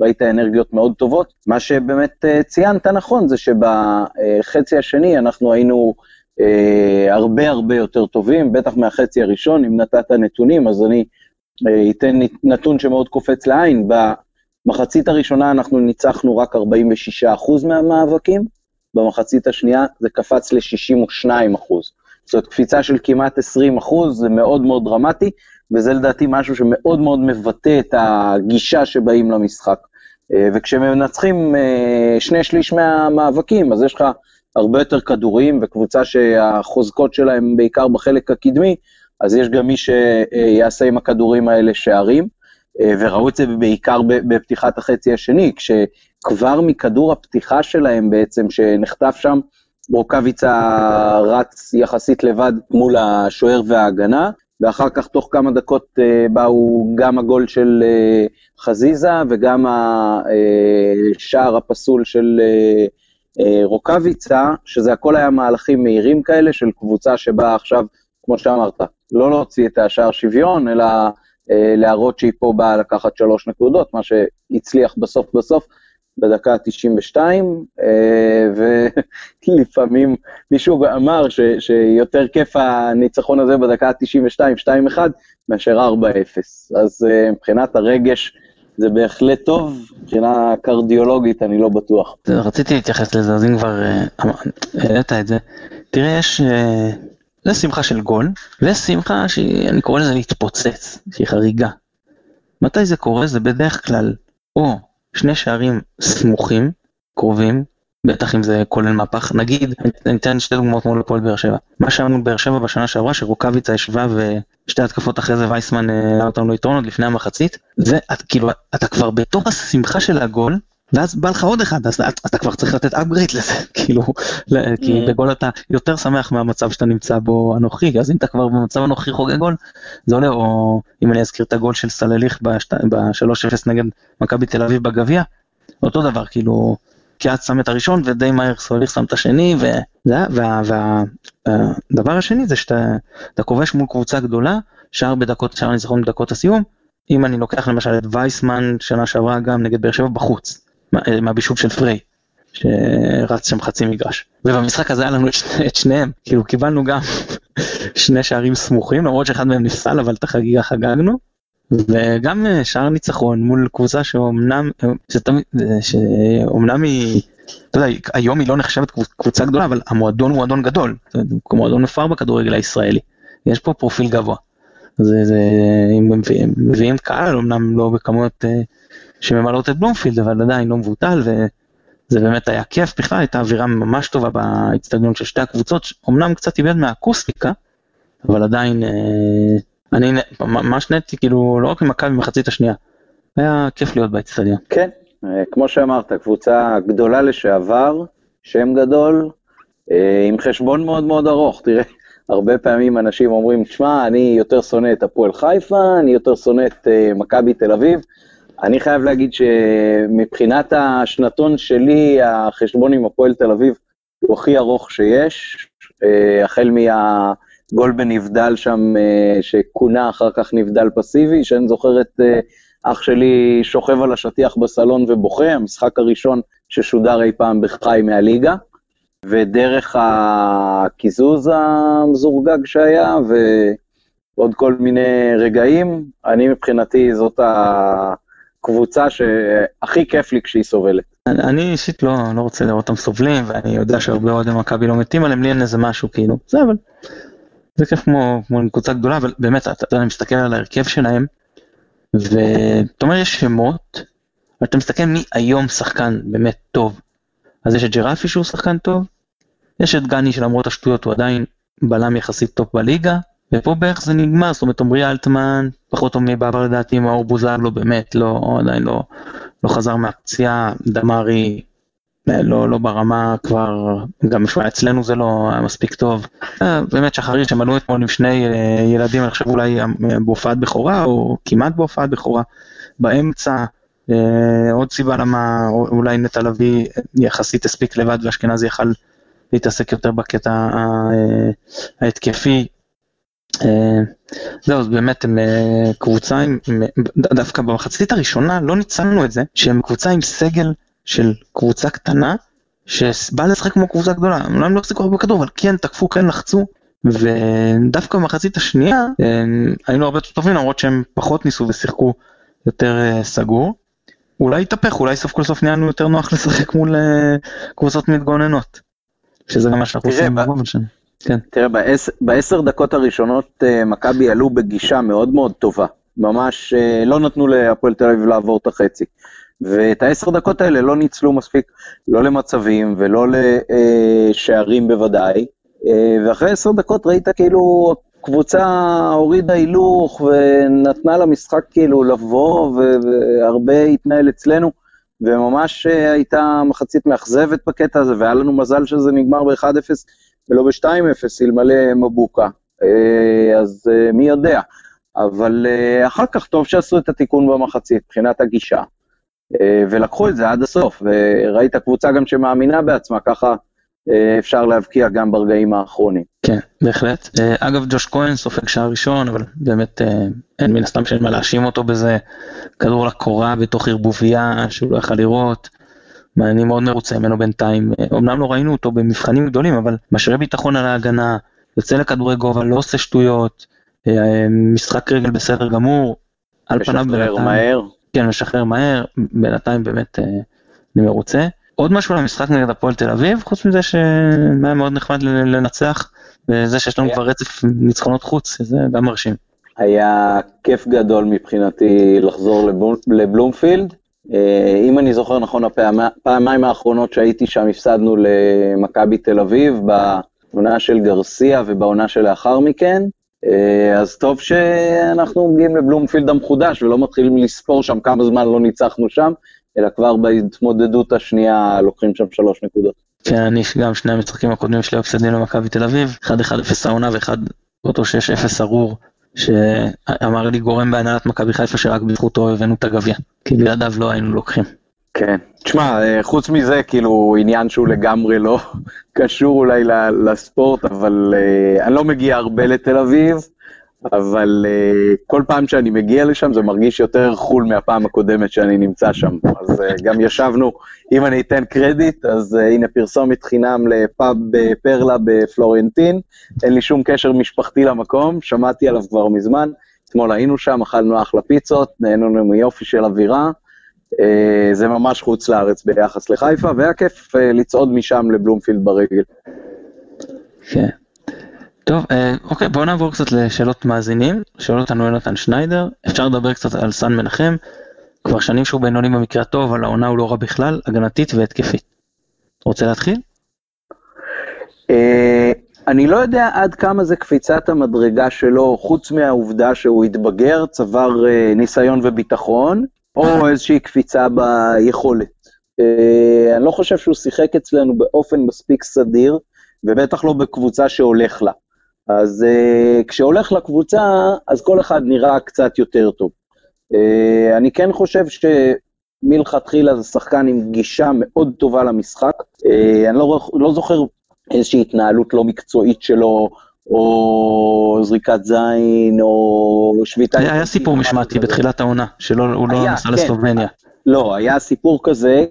ראית אנרגיות מאוד טובות. מה שבאמת אה, ציינת נכון זה שבחצי השני אנחנו היינו אה, הרבה הרבה יותר טובים, בטח מהחצי הראשון, אם נתת נתונים, אז אני אה, אתן נתון שמאוד קופץ לעין. במחצית הראשונה אנחנו ניצחנו רק 46% מהמאבקים, במחצית השנייה זה קפץ ל-62%. זאת קפיצה של כמעט 20%, זה מאוד מאוד דרמטי, וזה לדעתי משהו שמאוד מאוד מבטא את הגישה שבאים למשחק. אה, וכשמנצחים אה, שני שליש מהמאבקים, אז יש לך הרבה יותר כדורים, וקבוצה שהחוזקות שלהם בעיקר בחלק הקדמי, אז יש גם מי שיעשה עם הכדורים האלה שערים, אה, וראו את זה בעיקר בפתיחת החצי השני, כשכבר מכדור הפתיחה שלהם בעצם, שנחטף שם, רוקאביצה רץ יחסית לבד מול השוער וההגנה, ואחר כך תוך כמה דקות uh, באו גם הגול של uh, חזיזה וגם השער אה, הפסול של רוקאביצה, שזה הכל היה מהלכים מהירים כאלה של קבוצה שבאה עכשיו, כמו שאמרת, לא להוציא את השער שוויון, אלא להראות שהיא פה באה לקחת שלוש נקודות, מה שהצליח בסוף בסוף. בדקה ה-92, אה, ולפעמים מישהו אמר ש, שיותר כיף הניצחון הזה בדקה ה-92, 2-1, מאשר 4-0. אז אה, מבחינת הרגש זה בהחלט טוב, מבחינה קרדיולוגית אני לא בטוח. רציתי להתייחס לזה, אז אם כבר אה, העלית את זה, תראה, יש... זה שמחה של גול, ושמחה שאני קורא לזה להתפוצץ, שהיא חריגה. מתי זה קורה? זה בדרך כלל או שני שערים סמוכים, קרובים, בטח אם זה כולל מהפך, נגיד, אני אתן שתי דוגמאות מול הפועל באר שבע. מה שאמרנו באר שבע בשנה שעברה, שרוקאביצה ישבה ושתי התקפות אחרי זה וייסמן היה אותנו ליתרון עוד לפני המחצית, זה כאילו, אתה כבר בתוך השמחה של הגול, ואז בא לך עוד אחד, אז אתה, כבר צריך לתת upgrade לזה, כאילו, כי mm. בגול אתה יותר שמח מהמצב שאתה נמצא בו הנוכחי, אז אם אתה כבר במצב הנוכחי חוגג גול, זה עולה, או אם אני אזכיר את הגול של סלליך ב-3-0 נגד מכבי תל אביב בגביע, אותו דבר, כאילו, קיאט שם את הראשון ודי מהר סלליך שם את השני, והדבר השני זה שאתה כובש מול קבוצה גדולה, שער בדקות, שער ניצחון בדקות הסיום, אם אני לוקח למשל את וייסמן שנה שעברה גם נגד באר שבע בחוץ. אה, מהבישול של פריי, שרץ שם חצי מגרש. ובמשחק הזה היה לנו את שניהם, כאילו קיבלנו גם שני שערים סמוכים, למרות שאחד מהם נפסל, אבל את החגיגה חגגנו. וגם אה, שער ניצחון מול קבוצה שאומנם, אה, שתמיד, שאומנם היא, אתה יודע, היום היא לא נחשבת קבוצה גדולה, אבל המועדון הוא מועדון גדול, הוא מועדון מפואר בכדורגל הישראלי. יש פה פרופיל גבוה. זה, זה, אם מביאים קהל, אמנם לא בכמויות שממלאות את בלומפילד, אבל עדיין לא מבוטל, וזה באמת היה כיף בכלל, הייתה אווירה ממש טובה באצטדיון של שתי הקבוצות, אמנם קצת איבד מהאקוסטיקה, אבל עדיין, אה, אני ממש נהניתי, כאילו, לא רק ממכבי במחצית השנייה, היה כיף להיות באצטדיון. כן, אה, כמו שאמרת, קבוצה גדולה לשעבר, שם גדול, אה, עם חשבון מאוד מאוד ארוך, תראה. הרבה פעמים אנשים אומרים, שמע, אני יותר שונא את הפועל חיפה, אני יותר שונא את uh, מכבי תל אביב, אני חייב להגיד שמבחינת השנתון שלי, החשבון עם הפועל תל אביב הוא הכי ארוך שיש, אה, החל גול בנבדל שם, שכונה אחר כך נבדל פסיבי, שאני זוכר את אח שלי שוכב על השטיח בסלון ובוכה, המשחק הראשון ששודר אי פעם בחי מהליגה, ודרך הקיזוז המזורגג שהיה, ועוד כל מיני רגעים, אני מבחינתי זאת הקבוצה שהכי כיף לי כשהיא סובלת. אני אישית לא, לא רוצה לראות אותם סובלים, ואני יודע שהרבה אוהדי מכבי לא מתים עליהם, לי אין איזה משהו כאילו, זה אבל, זה כיף כמו, כמו קבוצה גדולה, אבל באמת, אתה, אתה מסתכל על ההרכב שלהם, ואתה אומר יש שמות, ואתה מסתכל מי היום שחקן באמת טוב. אז יש את ג'רפי שהוא שחקן טוב, יש את גני שלמרות השטויות הוא עדיין בלם יחסית טוב בליגה, ופה בערך זה נגמר, זאת אומרת עמרי אלטמן, פחות טוב מבעבר לדעתי, מאור בוזגלו באמת לא, עדיין לא, לא חזר מהפציעה, דמארי לא, לא ברמה כבר, גם אצלנו זה לא היה מספיק טוב. אה, באמת שחריר שמלאו אתמול עם שני אה, ילדים, אני חושב אולי אה, בהופעת בכורה, או כמעט בהופעת בכורה, באמצע. עוד סיבה למה אולי נטע לביא יחסית הספיק לבד ואשכנזי יכל להתעסק יותר בקטע ההתקפי. זהו, אז באמת הם קבוצה עם, דווקא במחצית הראשונה לא ניצלנו את זה, שהם קבוצה עם סגל של קבוצה קטנה שבאה לשחק כמו קבוצה גדולה, אולי הם לא החזיקו הרבה בכדור אבל כן תקפו כן לחצו ודווקא במחצית השנייה היינו הרבה יותר טובים למרות שהם פחות ניסו ושיחקו יותר אה, סגור. אולי יתהפך אולי סוף כל סוף נהיה לנו יותר נוח לשחק מול אה, קבוצות מתגוננות. שזה גם מה שאנחנו עושים. כן. תראה בעשר דקות הראשונות אה, מכבי עלו בגישה מאוד מאוד טובה. ממש לא נתנו להפועל תל אביב לעבור את החצי. ואת העשר דקות האלה לא ניצלו מספיק, לא למצבים ולא לשערים בוודאי, אה, ואחרי עשר דקות ראית כאילו קבוצה הורידה הילוך ונתנה למשחק כאילו לבוא והרבה התנהל אצלנו, וממש אה, הייתה מחצית מאכזבת בקטע הזה, והיה לנו מזל שזה נגמר ב-1-0 ולא ב-2-0, אלמלא מבוקה. אה, אז מי יודע. אבל אחר כך טוב שעשו את התיקון במחצית, מבחינת הגישה. אה, ולקחו את זה עד הסוף, וראית קבוצה גם שמאמינה בעצמה, ככה אה, אפשר להבקיע גם ברגעים האחרונים. כן, בהחלט. אה, אגב, ג'וש כהן סופג שער ראשון, אבל באמת אין מן הסתם שאין מה להאשים אותו בזה. כדור לקורה בתוך ערבוביה שהוא לא יכל לראות. אני מאוד מרוצה ממנו בינתיים. אמנם לא ראינו אותו במבחנים גדולים, אבל משאירי ביטחון על ההגנה, יוצא לכדורי גובה, לא עושה שטויות, משחק רגל בסדר גמור. על פניו בינתיים. מהר. כן, משחרר מהר, בינתיים באמת אה, אני מרוצה. עוד משהו למשחק נגד הפועל תל אביב, חוץ מזה שהיה מאוד נחמד לנצח, וזה שיש לנו כבר רצף ניצחונות חוץ, זה גם מרשים. היה כיף גדול מבחינתי לחזור לבלומפילד. אה, אם אני זוכר נכון, הפעמיים האחרונות שהייתי שם הפסדנו למכבי תל אביב, בעונה של גרסיה ובעונה שלאחר מכן. אה, אז טוב שאנחנו מגיעים לבלומפילד המחודש ולא מתחילים לספור שם כמה זמן לא ניצחנו שם, אלא כבר בהתמודדות השנייה לוקחים שם שלוש נקודות. כן, אני גם שני המשחקים הקודמים שלי הפסדים למכבי תל אביב, 1-1-0 העונה ואחד אותו 6-0 ארור, שאמר לי גורם בהנהלת מכבי חיפה שרק בזכותו הבאנו את הגביע, כי בלעדיו לא היינו לוקחים. כן. תשמע, אה, חוץ מזה, כאילו, עניין שהוא לגמרי לא קשור אולי לספורט, אבל uh, אני לא מגיע הרבה לתל אביב, אבל uh, כל פעם שאני מגיע לשם זה מרגיש יותר חול מהפעם הקודמת שאני נמצא שם. אז uh, גם ישבנו, אם אני אתן קרדיט, אז uh, הנה פרסומת חינם לפאב פרלה בפלורנטין, אין לי שום קשר משפחתי למקום, שמעתי עליו כבר מזמן. אתמול היינו שם, אכלנו אחלה פיצות, נהנינו מיופי של אווירה. אה, זה ממש חוץ לארץ ביחס לחיפה, והיה כיף אה, לצעוד משם לבלומפילד ברגל. כן. טוב, אה, אוקיי, בואו נעבור קצת לשאלות מאזינים. שואל אותנו יונתן שניידר, אפשר לדבר קצת על סן מנחם, כבר שנים שהוא בינוני במקרה הטוב, אבל העונה הוא לא רע בכלל, הגנתית והתקפית. רוצה להתחיל? אני לא יודע עד כמה זה קפיצת המדרגה שלו, חוץ מהעובדה שהוא התבגר, צבר ניסיון וביטחון, או איזושהי קפיצה ביכולת. אה, אני לא חושב שהוא שיחק אצלנו באופן מספיק סדיר, ובטח לא בקבוצה שהולך לה. אז uh, כשהולך לקבוצה, אז כל אחד נראה קצת יותר טוב. Uh, אני כן חושב שמלכתחילה זה שחקן עם גישה מאוד טובה למשחק. Uh, אני לא, לא זוכר איזושהי התנהלות לא מקצועית שלו, או זריקת זין, או שביתה... היה סיפור משמעתי בתחילת העונה, שהוא לא נסע כן. לסלובניה. לא, היה סיפור כזה,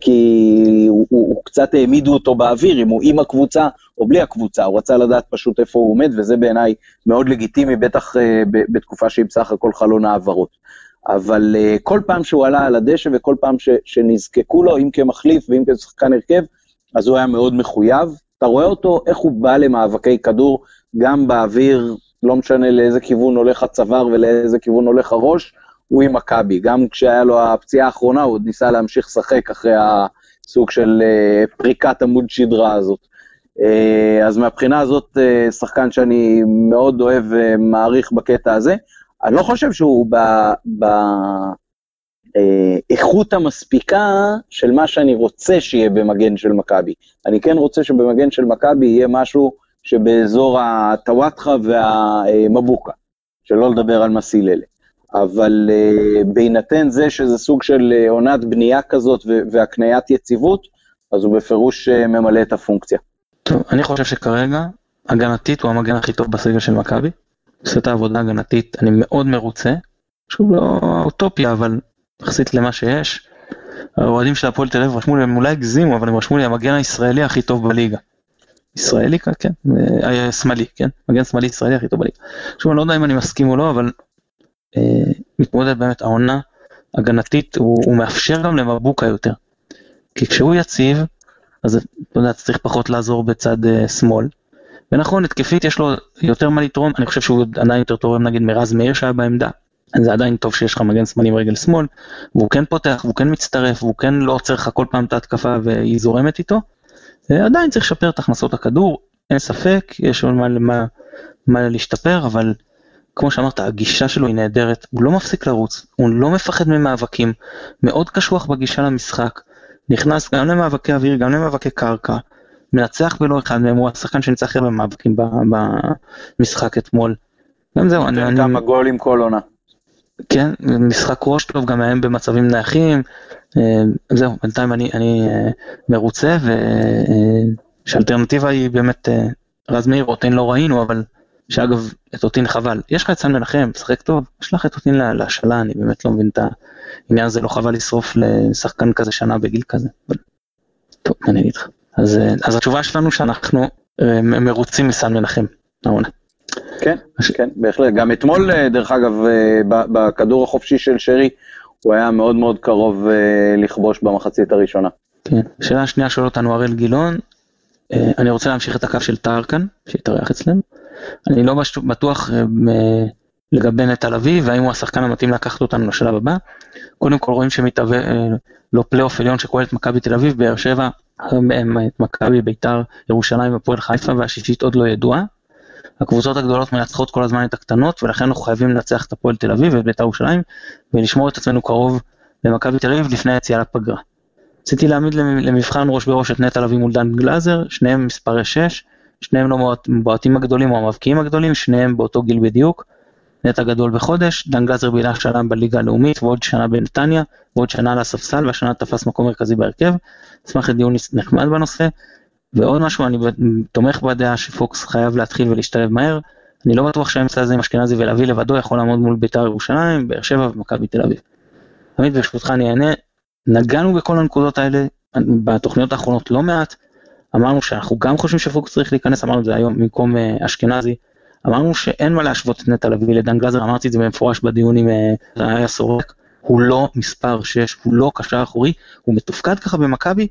כי הוא, הוא, הוא קצת העמידו אותו באוויר, אם הוא עם הקבוצה או בלי הקבוצה, הוא רצה לדעת פשוט איפה הוא עומד, וזה בעיניי מאוד לגיטימי, בטח uh, בתקופה שהיא בסך הכל חלון העברות. אבל uh, כל פעם שהוא עלה על הדשא וכל פעם ש, שנזקקו לו, אם כמחליף ואם כשחקן הרכב, אז הוא היה מאוד מחויב. אתה רואה אותו, איך הוא בא למאבקי כדור, גם באוויר, לא משנה לאיזה כיוון הולך הצוואר ולאיזה כיוון הולך הראש, הוא עם מכבי. גם כשהיה לו הפציעה האחרונה, הוא עוד ניסה להמשיך לשחק אחרי הסוג של אה, פריקת עמוד שדרה הזאת. אה, אז מהבחינה הזאת, אה, שחקן שאני מאוד אוהב ומעריך בקטע הזה. אני לא חושב שהוא באיכות המספיקה של מה שאני רוצה שיהיה במגן של מכבי. אני כן רוצה שבמגן של מכבי יהיה משהו שבאזור הטוואטחה והמבוקה, שלא לדבר על מסיללה. אבל uh, בהינתן זה שזה סוג של uh, עונת בנייה כזאת והקניית יציבות, אז הוא בפירוש uh, ממלא את הפונקציה. טוב, אני חושב שכרגע, הגנתית הוא המגן הכי טוב בסגל של מכבי. עושה את העבודה הגנתית, אני מאוד מרוצה. שוב לא אוטופיה, אבל יחסית למה שיש. האוהדים של הפועל תל אביב רשמו לי, הם אולי הגזימו, אבל הם רשמו לי המגן הישראלי הכי טוב בליגה. ישראלי כן, שמאלי, כן, מגן שמאלי ישראלי הכי טוב בליגה. שוב, אני לא יודע אם אני מסכים או לא, אבל אה, מתמודד באמת העונה הגנתית, הוא, הוא מאפשר גם למבוקה יותר. כי כשהוא יציב, אז אתה יודע, צריך פחות לעזור בצד uh, שמאל. ונכון, התקפית יש לו יותר מה לתרום, אני חושב שהוא עדיין יותר תורם נגיד מרז מאיר שהיה בעמדה. זה עדיין טוב שיש לך מגן שמאלי עם רגל שמאל, והוא כן פותח, והוא כן מצטרף, והוא כן לא עוצר לך כל פעם את ההתקפה והיא זורמת איתו. אה, עדיין צריך לשפר את הכנסות הכדור, אין ספק, יש עוד מה, מה, מה להשתפר, אבל כמו שאמרת, הגישה שלו היא נהדרת, הוא לא מפסיק לרוץ, הוא לא מפחד ממאבקים, מאוד קשוח בגישה למשחק, נכנס גם למאבקי אוויר, גם למאבקי קרקע, מנצח בלא אחד מהם, הוא השחקן שניצח הרבה מאבקים במשחק אתמול. גם זהו, אני... כמה גולים כל עונה. כן, משחק ראש טוב, גם הם במצבים נייחים, אה, זהו, בינתיים אני, אני אה, מרוצה, ושהאלטרנטיבה היא באמת, אה, רז מאיר, אותן לא ראינו, אבל שאגב, את אותין חבל. יש לך את סן מנחם, משחק טוב, יש לך את אותין להשאלה, אני באמת לא מבין את העניין הזה, לא חבל לשרוף לשחקן כזה שנה בגיל כזה. אבל... טוב, אני אגיד לך. אז, אז התשובה שלנו שאנחנו אה, מרוצים מסן מנחם, העונה. כן, כן, בהחלט. גם אתמול, אה, דרך אגב, אה, בכדור החופשי של שרי, הוא היה מאוד מאוד קרוב לכבוש במחצית הראשונה. כן. שאלה שנייה שואל אותנו אראל גילון, אני רוצה להמשיך את הקו של טהר כאן, שהתארח אצלנו. אני לא בטוח אה, לגבי נטע לביא והאם הוא השחקן המתאים לקחת אותנו לשלב הבא. קודם כל רואים שמתהווה אה, לא פלייאוף עליון שכולל את מכבי תל אביב, באר שבע, את מכבי, ביתר, ירושלים, הפועל חיפה והשישית עוד לא ידועה. הקבוצות הגדולות מנצחות כל הזמן את הקטנות ולכן אנחנו חייבים לנצח את הפועל תל אביב ואת ביתר ירושלים ולשמור את עצמנו קרוב למכבי תל אביב לפני היציאה לפגרה. רציתי להעמיד למבחן ראש בראש את נטע לביא מול דן גלאזר, שניהם מספרי 6, שניהם לא מבועטים הגדולים או המבקיעים הגדולים, שניהם באותו גיל בדיוק. נטע גדול בחודש, דן גלזר בילה שנה בליגה הלאומית ועוד שנה בנתניה, ועוד שנה על הספסל והשנה תפס מקום מרכזי בהרכב. אשמח לדיון נחמד בנושא. ועוד משהו, אני תומך בדעה שפוקס חייב להתחיל ולהשתלב מהר. אני לא בטוח שהאמצע הזה עם אשכנזי ולהביא לבדו יכול לעמוד מול בית"ר ירושלים, באר שבע ומכבי תל אביב. תמיד ברשותך אני אענה, נגענו בכל הנקודות האלה בתוכניות האחרונות לא מעט. אמרנו שאנחנו גם חושבים שפוקס צריך להיכנס, אמרנו את זה היום במקום אה, אשכנזי, אמרנו שאין מה להשוות את נטע לביא לדן גלזר, אמרתי את זה במפורש בדיון עם אה, היה סורק, הוא לא מספר 6, הוא לא קשר אחורי, הוא מתופקד ככה במכבי,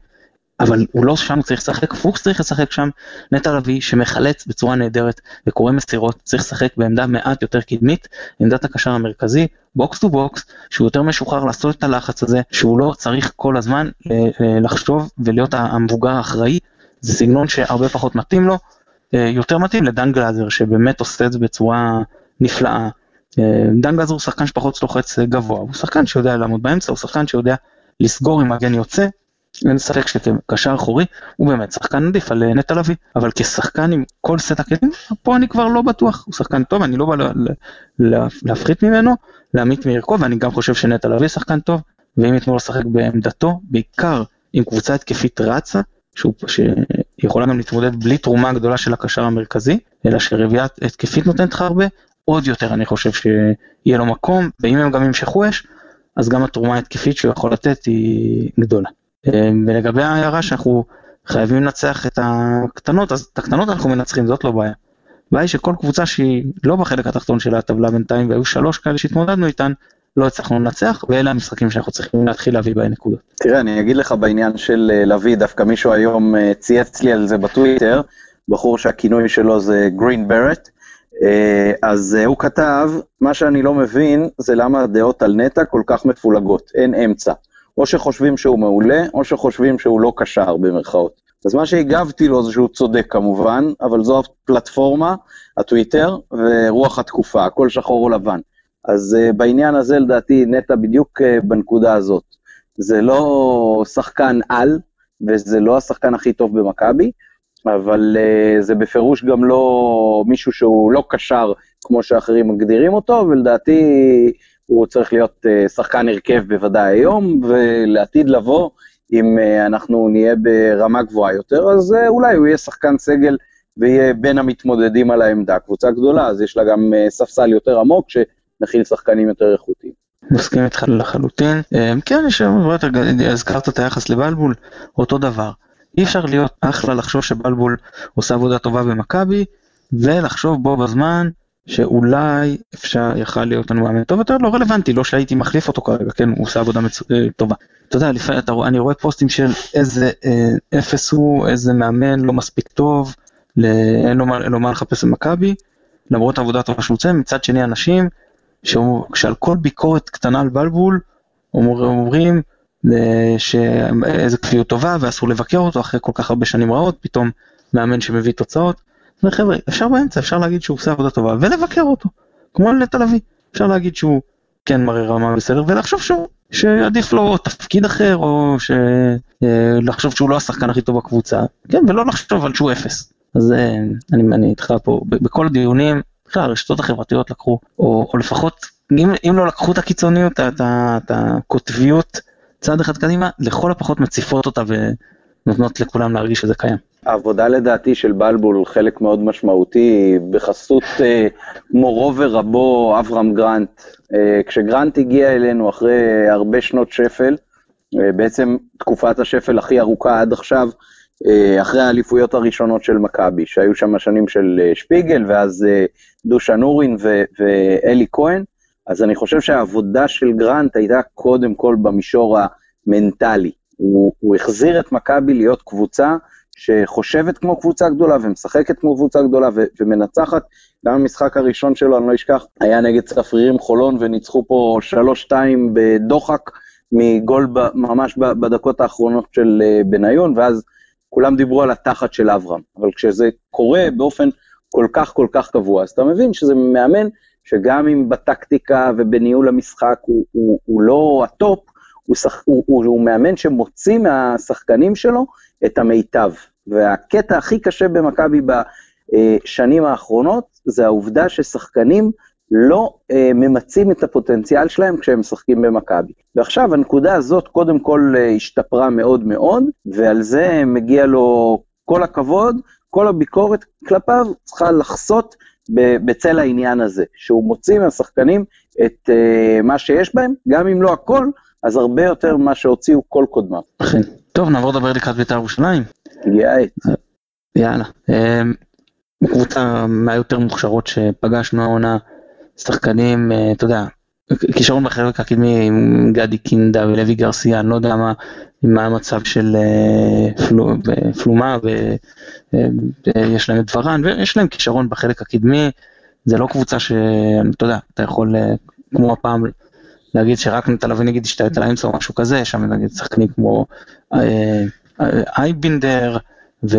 אבל הוא לא שם, צריך לשחק, פוקס צריך לשחק שם, נטע לביא שמחלץ בצורה נהדרת וקורא מסירות, צריך לשחק בעמדה מעט יותר קדמית, עמדת הקשר המרכזי, box to box, שהוא יותר משוחרר לעשות את הלחץ הזה, שהוא לא צריך כל הזמן אה, לחשוב ולהיות המבוגר האחראי זה סגנון שהרבה פחות מתאים לו, אה, יותר מתאים לדן גלאזר שבאמת עושה את זה בצורה נפלאה. אה, דן גלאזר הוא שחקן שפחות לוחץ גבוה, הוא שחקן שיודע לעמוד באמצע, הוא שחקן שיודע לסגור עם מגן יוצא, אין ספק שכקשר אחורי. הוא באמת שחקן עדיף על אה, נטע לביא, אבל כשחקן עם כל סט הקטעים, פה אני כבר לא בטוח, הוא שחקן טוב, אני לא בא להפחית ממנו, להעמיק מערכו, ואני גם חושב שנטע לביא שחקן טוב, ואם יתנו לשחק בעמדתו, בעיקר עם קבוצה התקפית רצה, שהוא, היא יכולה גם להתמודד בלי תרומה גדולה של הקשר המרכזי, אלא שרביעייה התקפית נותנת לך הרבה, עוד יותר אני חושב שיהיה לו מקום, ואם הם גם ימשכו אש, אז גם התרומה ההתקפית שהוא יכול לתת היא גדולה. ולגבי ההערה שאנחנו חייבים לנצח את הקטנות, אז את הקטנות אנחנו מנצחים, זאת לא בעיה. הבעיה היא שכל קבוצה שהיא לא בחלק התחתון של הטבלה בינתיים, והיו שלוש כאלה שהתמודדנו איתן, לא הצלחנו לנצח, ואלה המשחקים שאנחנו צריכים להתחיל להביא בהם נקודות. תראה, אני אגיד לך בעניין של אה, להביא, דווקא מישהו היום אה, צייץ לי על זה בטוויטר, בחור שהכינוי שלו זה גרין ברט, אה, אז הוא כתב, מה שאני לא מבין זה למה הדעות על נטע כל כך מפולגות, אין אמצע. או שחושבים שהוא מעולה, או שחושבים שהוא לא קשר במרכאות. אז מה שהגבתי לו זה שהוא צודק כמובן, אבל זו הפלטפורמה, הטוויטר, ורוח התקופה, הכל שחור או לבן. אז uh, בעניין הזה לדעתי נטע בדיוק uh, בנקודה הזאת. זה לא שחקן על, וזה לא השחקן הכי טוב במכבי, אבל uh, זה בפירוש גם לא מישהו שהוא לא קשר כמו שאחרים מגדירים אותו, ולדעתי הוא צריך להיות שחקן הרכב בוודאי היום, ולעתיד לבוא, אם אנחנו נהיה ברמה גבוהה יותר, אז אולי הוא יהיה שחקן סגל ויהיה בין המתמודדים על העמדה. קבוצה גדולה, אז יש לה גם ספסל יותר עמוק, שמכיל שחקנים יותר איכותיים. מסכים איתך לחלוטין. כן, יש שם, הזכרת את היחס לבלבול, אותו דבר. אי אפשר להיות אחלה לחשוב שבלבול עושה עבודה טובה במכבי, ולחשוב בו בזמן שאולי אפשר, יכל להיות לנו מאמן טוב יותר, לא רלוונטי, לא שהייתי מחליף אותו כרגע, כן, הוא עושה עבודה מצו... אה, טובה. אתה יודע, לפעמים אתה רואה, אני רואה פוסטים של איזה אה, אפס הוא, איזה מאמן לא מספיק טוב, ל... אין לו מה, לחפש במכבי, למרות העבודה הטובה שהוא עושה, מצד שני אנשים, שעל כל ביקורת קטנה על בלבול, אומר, אומרים אה, שאיזה כפיות טובה ואסור לבקר אותו אחרי כל כך הרבה שנים רעות, פתאום מאמן שמביא תוצאות. וחבר'ה, אפשר באמצע, אפשר להגיד שהוא עושה עבודה טובה ולבקר אותו, כמו לתל אביב. אפשר להגיד שהוא כן מראה רמה בסדר ולחשוב שהוא, שעדיף לו תפקיד אחר או ש... אה, לחשוב שהוא לא השחקן הכי טוב בקבוצה, כן, ולא לחשוב על שהוא אפס. אז אה, אני, אני איתך פה, בכל הדיונים, בכלל הרשתות החברתיות לקחו, או, או לפחות, אם, אם לא לקחו את הקיצוניות, את הקוטביות צעד אחד קדימה, לכל הפחות מציפות אותה ונותנות לכולם להרגיש שזה קיים. העבודה לדעתי של בלבול חלק מאוד משמעותי בחסות אה, מורו ורבו אברהם גרנט. אה, כשגרנט הגיע אלינו אחרי הרבה שנות שפל, אה, בעצם תקופת השפל הכי ארוכה עד עכשיו, אחרי האליפויות הראשונות של מכבי, שהיו שם השנים של אה, שפיגל ואז אה, דושה נורין ואלי כהן, אז אני חושב שהעבודה של גרנט הייתה קודם כל במישור המנטלי. הוא, הוא החזיר את מכבי להיות קבוצה שחושבת כמו קבוצה גדולה ומשחקת כמו קבוצה גדולה ו- ומנצחת. גם המשחק הראשון שלו, אני לא אשכח, היה נגד צפרירים חולון וניצחו פה 3-2 בדוחק מגול ב- ממש בדקות האחרונות של בניון, ואז כולם דיברו על התחת של אברהם. אבל כשזה קורה באופן כל כך כל כך קבוע, אז אתה מבין שזה מאמן שגם אם בטקטיקה ובניהול המשחק הוא, הוא, הוא לא ה top, הוא, שח, הוא, הוא, הוא מאמן שמוציא מהשחקנים שלו את המיטב. והקטע הכי קשה במכבי בשנים האחרונות, זה העובדה ששחקנים לא אה, ממצים את הפוטנציאל שלהם כשהם משחקים במכבי. ועכשיו הנקודה הזאת קודם כל אה, השתפרה מאוד מאוד, ועל זה מגיע לו כל הכבוד, כל הביקורת כלפיו צריכה לחסות בצל העניין הזה, שהוא מוציא מהשחקנים את uh, מה שיש בהם, גם אם לא הכל, אז הרבה יותר ממה שהוציאו כל קודמיו. אכן. טוב, נעבור לדבר לקראת בית"ר ירושלים. הגיעה העת. יאללה. אמ, קבוצה מהיותר מוכשרות שפגשנו העונה, שחקנים, אה, אתה יודע, כישרון בחלק הקדמי עם גדי קינדה ולוי גרסיה, אני לא יודע מה, מה המצב של אה, פלו, פלומה ויש להם את ורן ויש להם כישרון בחלק הקדמי, זה לא קבוצה שאתה יודע, אתה יכול אה, כמו הפעם להגיד שרק נתן אביב נגיד השתלט על האמצע או משהו כזה, שם נגיד שחקנים כמו אייבינדר ו...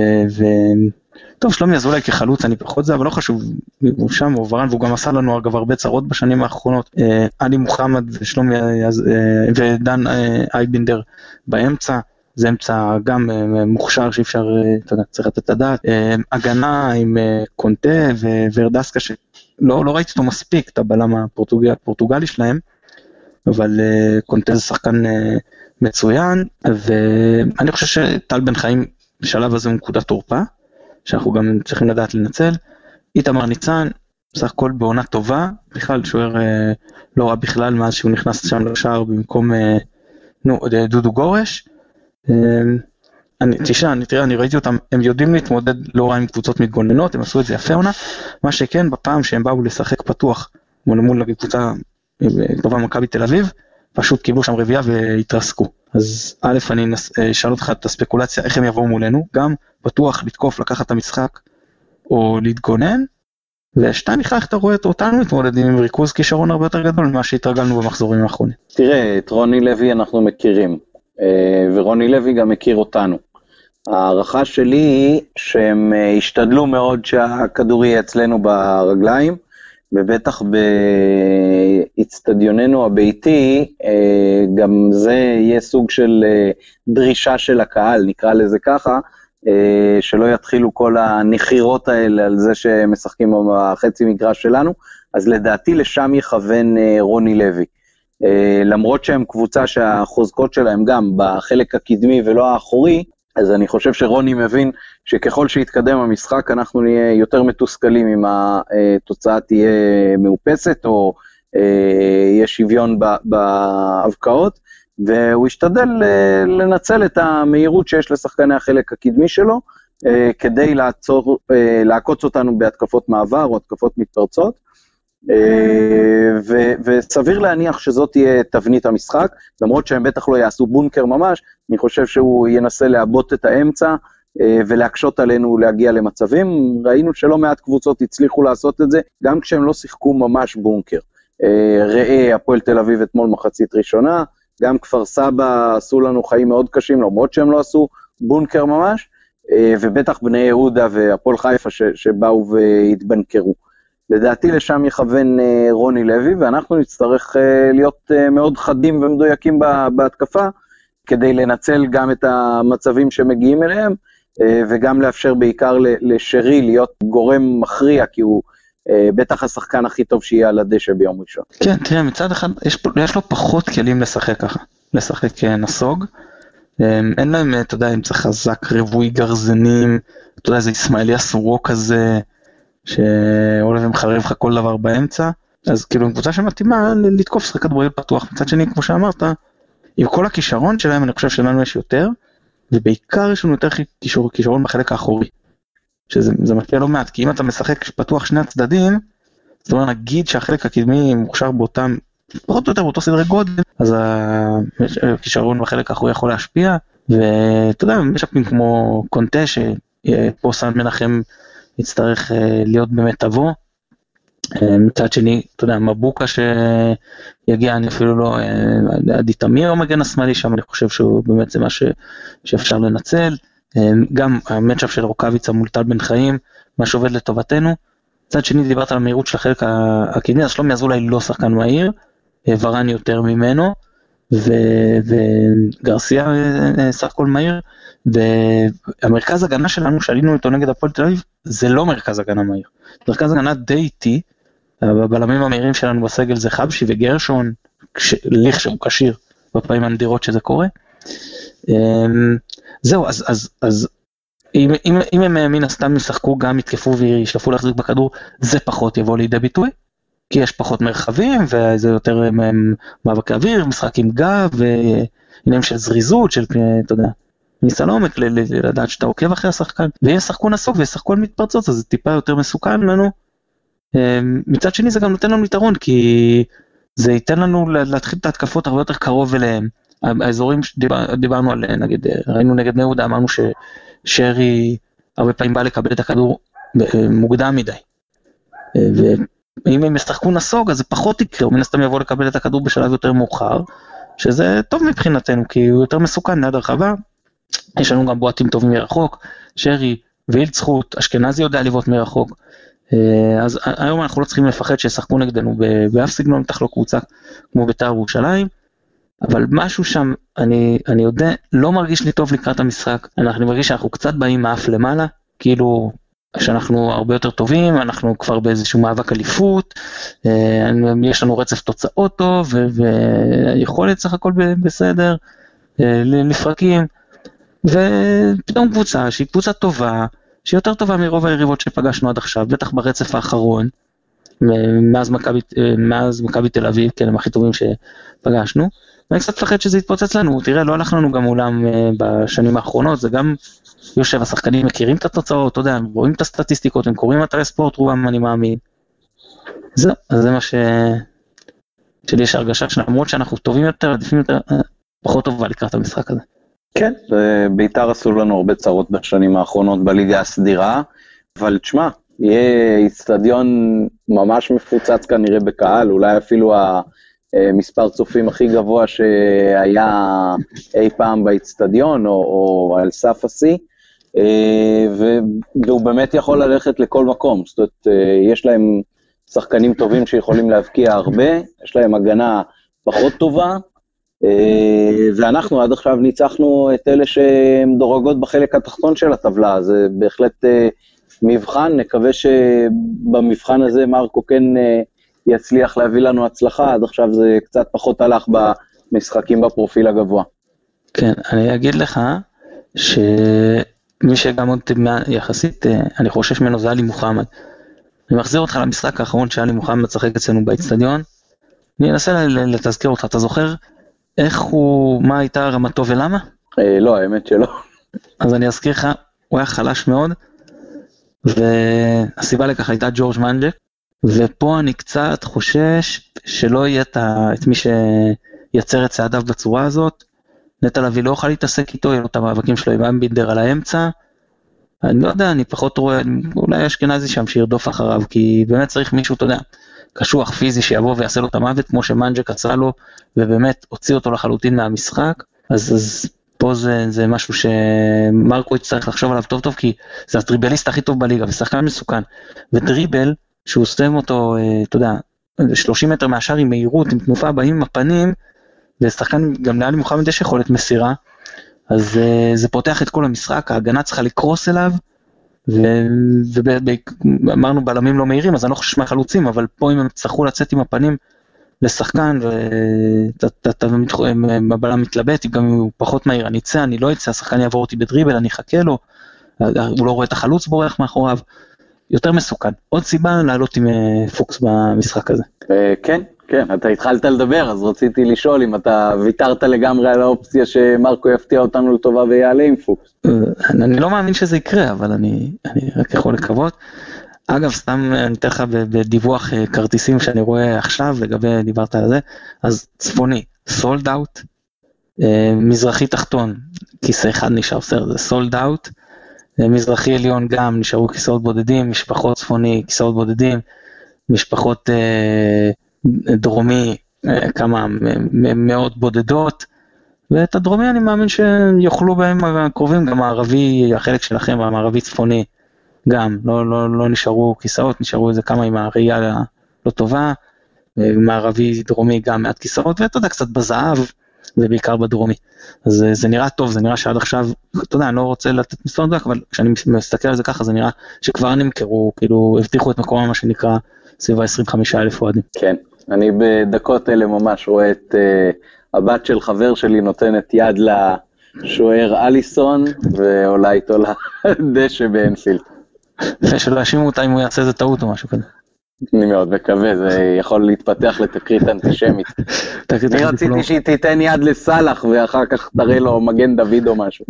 טוב, שלומי אזולאי כחלוץ אני פחות זה, אבל לא חשוב, הוא שם, הוא ורן, והוא גם עשה לנו אגב הרבה צרות בשנים האחרונות. אה, עלי מוחמד ושלומי אה, ודן אה, אייבינדר באמצע. זה אמצע גם מוכשר שאי אפשר, אתה יודע, צריך לתת את הדעת. הגנה עם קונטה וורדסקה שלא לא ראיתי אותו מספיק, את הבלם הפורטוגלי שלהם, אבל קונטה זה שחקן מצוין, ואני חושב שטל בן חיים בשלב הזה הוא נקודת תורפה, שאנחנו גם צריכים לדעת לנצל. איתמר ניצן, בסך הכל בעונה טובה, בכלל שוער אה, לא רע בכלל מאז שהוא נכנס שם לשער במקום אה, נו, דודו גורש. אה, אני, תשמע, אני, תראה, אני ראיתי אותם, הם יודעים להתמודד לא רע עם קבוצות מתגוננות, הם עשו את זה יפה עונה, מה שכן, בפעם שהם באו לשחק פתוח מול, מול קבוצה טובה מכבי תל אביב, פשוט קיבלו שם רביעייה והתרסקו. אז א', אני אשאל אותך את הספקולציה, איך הם יבואו מולנו, גם פתוח לתקוף, לקחת את המשחק, או להתגונן, ושתיים, איך אתה רואה אותנו מתמודדים עם ריכוז כישרון הרבה יותר גדול ממה שהתרגלנו במחזורים האחרונים. תראה, את רוני לוי אנחנו מכירים, אה, ורוני לוי גם מכיר אותנו. ההערכה שלי היא שהם אה, השתדלו מאוד שהכדור יהיה אצלנו ברגליים, ובטח באיצטדיוננו הביתי, אה, גם זה יהיה סוג של דרישה של הקהל, נקרא לזה ככה, אה, שלא יתחילו כל הנחירות האלה על זה שמשחקים בחצי מגרש שלנו, אז לדעתי לשם יכוון אה, רוני לוי. אה, למרות שהם קבוצה שהחוזקות שלהם גם בחלק הקדמי ולא האחורי, אז אני חושב שרוני מבין שככל שיתקדם המשחק אנחנו נהיה יותר מתוסכלים אם התוצאה תהיה מאופסת או יהיה שוויון בהבקעות. והוא השתדל אה, לנצל את המהירות שיש לשחקני החלק הקדמי שלו, אה, כדי לעצור, אה, לעקוץ אותנו בהתקפות מעבר או התקפות מתפרצות. ו- וסביר להניח שזאת תהיה תבנית המשחק, למרות שהם בטח לא יעשו בונקר ממש, אני חושב שהוא ינסה לעבות את האמצע ולהקשות עלינו להגיע למצבים. ראינו שלא מעט קבוצות הצליחו לעשות את זה, גם כשהם לא שיחקו ממש בונקר. ראה הפועל תל אביב אתמול מחצית ראשונה, גם כפר סבא עשו לנו חיים מאוד קשים, למרות שהם לא עשו בונקר ממש, אה, ובטח בני יהודה והפועל חיפה שבאו והתבנקרו. לדעתי לשם יכוון אה, רוני לוי, ואנחנו נצטרך אה, להיות מאוד חדים ומדויקים בהתקפה, כדי לנצל גם את המצבים שמגיעים אליהם, וגם לאפשר בעיקר לשרי להיות גורם מכריע, כי הוא אה, בטח השחקן הכי טוב שיהיה על הדשא ביום ראשון. כן, תראה, מצד אחד יש, יש לו פחות כלים לשחק ככה, לשחק אה, נסוג. אה, אין להם, אתה יודע, אם צריך חזק, רווי גרזנים, אתה יודע, איזה ישמעאלי אסורו כזה, שעולה ומחרב לך כל דבר באמצע. אז כאילו, עם קבוצה שמתאימה לתקוף שחק כדורגל פתוח. מצד שני, כמו שאמרת, עם כל הכישרון שלהם, אני חושב שלנו יש יותר, ובעיקר יש לנו יותר כישרון בחלק האחורי. שזה משפיע לא מעט, כי אם אתה משחק פתוח שני הצדדים, זאת אומרת נגיד שהחלק הקדמי מוכשר באותם, פחות או יותר באותו סדרי גודל, אז הכישרון בחלק האחורי יכול להשפיע, ואתה יודע, משאפים כמו קונטה, שפה סן מנחם יצטרך אה, להיות באמת תבוא. אה, מצד שני, אתה יודע, מבוקה שיגיע, אני אפילו לא, אה, עדי תמיר המגן השמאלי שם, אני חושב שהוא באמת זה מה שאפשר לנצל. גם המצ'אפ של רוקאביצה מול טל בן חיים, מה שעובד לטובתנו. מצד שני דיברת על המהירות של החלק הקדמי, אז שלומי אזולאי לא שחקן מהיר, ורן יותר ממנו, וגרסיה סך הכל מהיר, והמרכז הגנה שלנו שעלינו איתו נגד הפועל תל אביב, זה לא מרכז הגנה מהיר. מרכז הגנה די איטי, הבלמים המהירים שלנו בסגל זה חבשי וגרשון, לכשהוא כשיר בפעמים הנדירות שזה קורה. אמ, זהו, אז, אז, אז אם, אם, אם הם מן הסתם ישחקו גם יתקפו וישלפו להחזיק בכדור, זה פחות יבוא לידי ביטוי. כי יש פחות מרחבים וזה יותר מאבקי אוויר, משחק עם גב ועניינים של זריזות, של, אתה יודע, ניסיון עומק לדעת שאתה עוקב אחרי השחקן. ואם ישחקו נסוג וישחקו על מתפרצות אז זה טיפה יותר מסוכן לנו. אמ, מצד שני זה גם נותן לנו יתרון כי זה ייתן לנו להתחיל את ההתקפות הרבה יותר קרוב אליהם. האזורים שדיברנו על, נגיד, ראינו נגד בני יהודה, אמרנו ששרי הרבה פעמים בא לקבל את הכדור מוקדם מדי. ואם הם ישחקו נסוג, אז זה פחות יקרה, הוא מן הסתם יבוא לקבל את הכדור בשלב יותר מאוחר, שזה טוב מבחינתנו, כי הוא יותר מסוכן ליד הרחבה. יש לנו גם בועטים טובים מרחוק, שרי וילצחוט, אשכנזי יודע לבעוט מרחוק. אז היום אנחנו לא צריכים לפחד שישחקו נגדנו באף סגנון, בטח לא קבוצה כמו בית"ר ירושלים. אבל משהו שם, אני, אני יודע, לא מרגיש לי טוב לקראת המשחק. אני מרגיש שאנחנו קצת באים מאף למעלה, כאילו שאנחנו הרבה יותר טובים, אנחנו כבר באיזשהו מאבק אליפות, אה, יש לנו רצף תוצאות טוב, ויכולת סך הכל בסדר, אה, לפרקים. ופתאום קבוצה שהיא קבוצה טובה, שהיא יותר טובה מרוב היריבות שפגשנו עד עכשיו, בטח ברצף האחרון, מאז מכבי, מאז מכבי תל אביב, כן, הם הכי טובים שפגשנו. ואני קצת מפחד שזה יתפוצץ לנו, תראה, לא הלך לנו גם מולם אה, בשנים האחרונות, זה גם יושב, השחקנים מכירים את התוצאות, אתה יודע, הם רואים את הסטטיסטיקות, הם קוראים אתרי ספורט רובם, אני מאמין. זהו, אז זה מה ש... שלי יש הרגשה שלמרות שאנחנו טובים יותר, עדיפים יותר, אה, פחות טובה לקראת המשחק הזה. כן, בית"ר עשו לנו הרבה צרות בשנים האחרונות בליגה הסדירה, אבל תשמע, יהיה איצטדיון ממש מפוצץ כנראה בקהל, אולי אפילו המספר צופים הכי גבוה שהיה אי פעם באיצטדיון, או, או על סף השיא, אה, והוא באמת יכול ללכת לכל מקום, זאת אומרת, אה, יש להם שחקנים טובים שיכולים להבקיע הרבה, יש להם הגנה פחות טובה, אה, ואנחנו עד עכשיו ניצחנו את אלה שמדורגות בחלק התחתון של הטבלה, זה בהחלט אה, מבחן, נקווה שבמבחן הזה מרקו כן אה, יצליח להביא לנו הצלחה, עד עכשיו זה קצת פחות הלך במשחקים בפרופיל הגבוה. כן, אני אגיד לך שמי שגם עוד יחסית, אני חושש ממנו זה עלי מוחמד. אני מחזיר אותך למשחק האחרון שאלי מוחמד משחק אצלנו באצטדיון. אני אנסה לתזכר אותך, אתה זוכר איך הוא, מה הייתה רמתו ולמה? אה, לא, האמת שלא. אז אני אזכיר לך, הוא היה חלש מאוד, והסיבה לכך הייתה ג'ורג' מנג'ק, ופה אני קצת חושש שלא יהיה את מי שייצר את צעדיו בצורה הזאת. נטע לביא לא יוכל להתעסק איתו, יהיו לו את המאבקים שלו עם אמבינדר על האמצע. אני לא יודע, אני פחות רואה, אולי אשכנזי שם שירדוף אחריו, כי באמת צריך מישהו, אתה יודע, קשוח פיזי שיבוא ויעשה לו את המוות, כמו שמנג'ק עשה לו, ובאמת הוציא אותו לחלוטין מהמשחק, אז, אז פה זה, זה משהו שמרקו יצטרך לחשוב עליו טוב טוב, כי זה הטריבליסט הכי טוב בליגה, ושחקן מסוכן. ודריבל, שהוא סתם אותו, אה, אתה יודע, 30 מטר מהשאר עם מהירות, עם תנופה, באים עם הפנים, ושחקן, גם לאלי מוחמד יש יכולת מסירה, אז uh, זה פותח את כל המשחק, ההגנה צריכה לקרוס אליו, ואמרנו בלמים לא מהירים, אז אני לא חושב מהחלוצים, אבל פה אם הם יצטרכו לצאת עם הפנים לשחקן, והבלם מתלבט, גם אם הוא פחות מהיר, אני אצא, אני לא אצא, השחקן יעבור אותי בדריבל, אני אחכה לו, הוא לא רואה את החלוץ בורח מאחוריו, יותר מסוכן. עוד סיבה לעלות עם אה, פוקס במשחק הזה. אה, כן, כן, אתה התחלת לדבר, אז רציתי לשאול אם אתה ויתרת לגמרי על האופציה שמרקו יפתיע אותנו לטובה ויעלה עם פוקס. אני לא מאמין שזה יקרה, אבל אני, אני רק יכול לקוות. אגב, סתם אני אתן לך בדיווח אה, כרטיסים שאני רואה עכשיו, לגבי, דיברת על זה, אז צפוני, סולד אאוט, אה, מזרחי תחתון, כיסא אחד נשאר, בסדר, זה סולד אאוט, אה, מזרחי עליון גם נשארו כיסאות בודדים, משפחות צפוני, כיסאות בודדים, משפחות... דרומי אה, כמה מאות בודדות, ואת הדרומי אני מאמין שיאכלו בהם הקרובים, גם הערבי, החלק שלכם, המערבי צפוני, גם, לא, לא, לא נשארו כיסאות, נשארו איזה כמה עם הראייה לא טובה, אה, מערבי דרומי גם מעט כיסאות, ואתה יודע, קצת בזהב, ובעיקר בדרומי. אז זה נראה טוב, זה נראה שעד עכשיו, אתה יודע, אני לא רוצה לתת מספר מדויק, אבל כשאני מסתכל על זה ככה, זה נראה שכבר נמכרו, כאילו, הבטיחו את מקומם, מה שנקרא, סביב ה-25 אלף אוהדים. כן, אני בדקות אלה ממש רואה את uh, הבת של חבר שלי נותנת יד לשוער אליסון, ועולה איתו לדשא באנפילד. ושלא יאשימו אותה אם הוא יעשה איזה טעות או משהו כזה. אני מאוד מקווה, זה יכול להתפתח לתקרית אנטישמית. אני רציתי שהיא תיתן יד לסאלח ואחר כך תראה לו מגן דוד או משהו.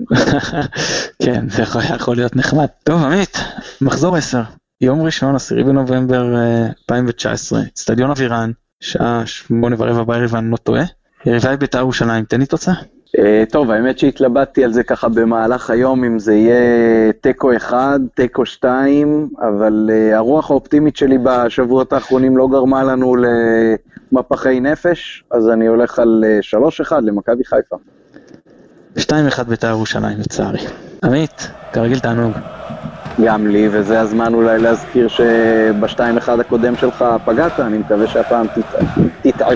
כן, זה יכול להיות נחמד. טוב, עמית, מחזור 10. יום ראשון, 10 בנובמבר 2019, אה, אצטדיון אבירן, שעה שמונה ורבע בערב, אני לא טועה. יריבי בית"ר ירושלים, תן לי תוצאה. אה, טוב, האמת שהתלבטתי על זה ככה במהלך היום, אם זה יהיה תיקו אחד, תיקו שתיים, אבל uh, הרוח האופטימית שלי בשבועות האחרונים לא גרמה לנו למפחי נפש, אז אני הולך על שלוש אחד למכבי חיפה. שתיים אחד בית"ר ירושלים, לצערי. עמית, כרגיל תענוג. גם לי, וזה הזמן אולי להזכיר שבשתיים אחד הקודם שלך פגעת, אני מקווה שהפעם תטעה.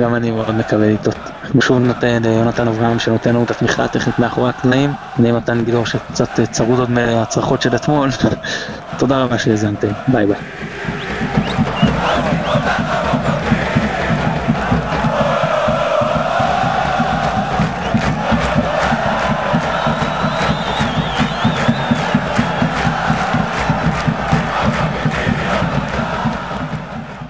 גם אני מאוד מקווה לטעות. שוב נותן ליונתן אברהם שנותן לנו את התמיכה הטכנית מאחורי הקלעים, אני מתן גילאור שקצת צרוד עוד מהצרחות של אתמול. תודה רבה שהאזנתם, ביי ביי.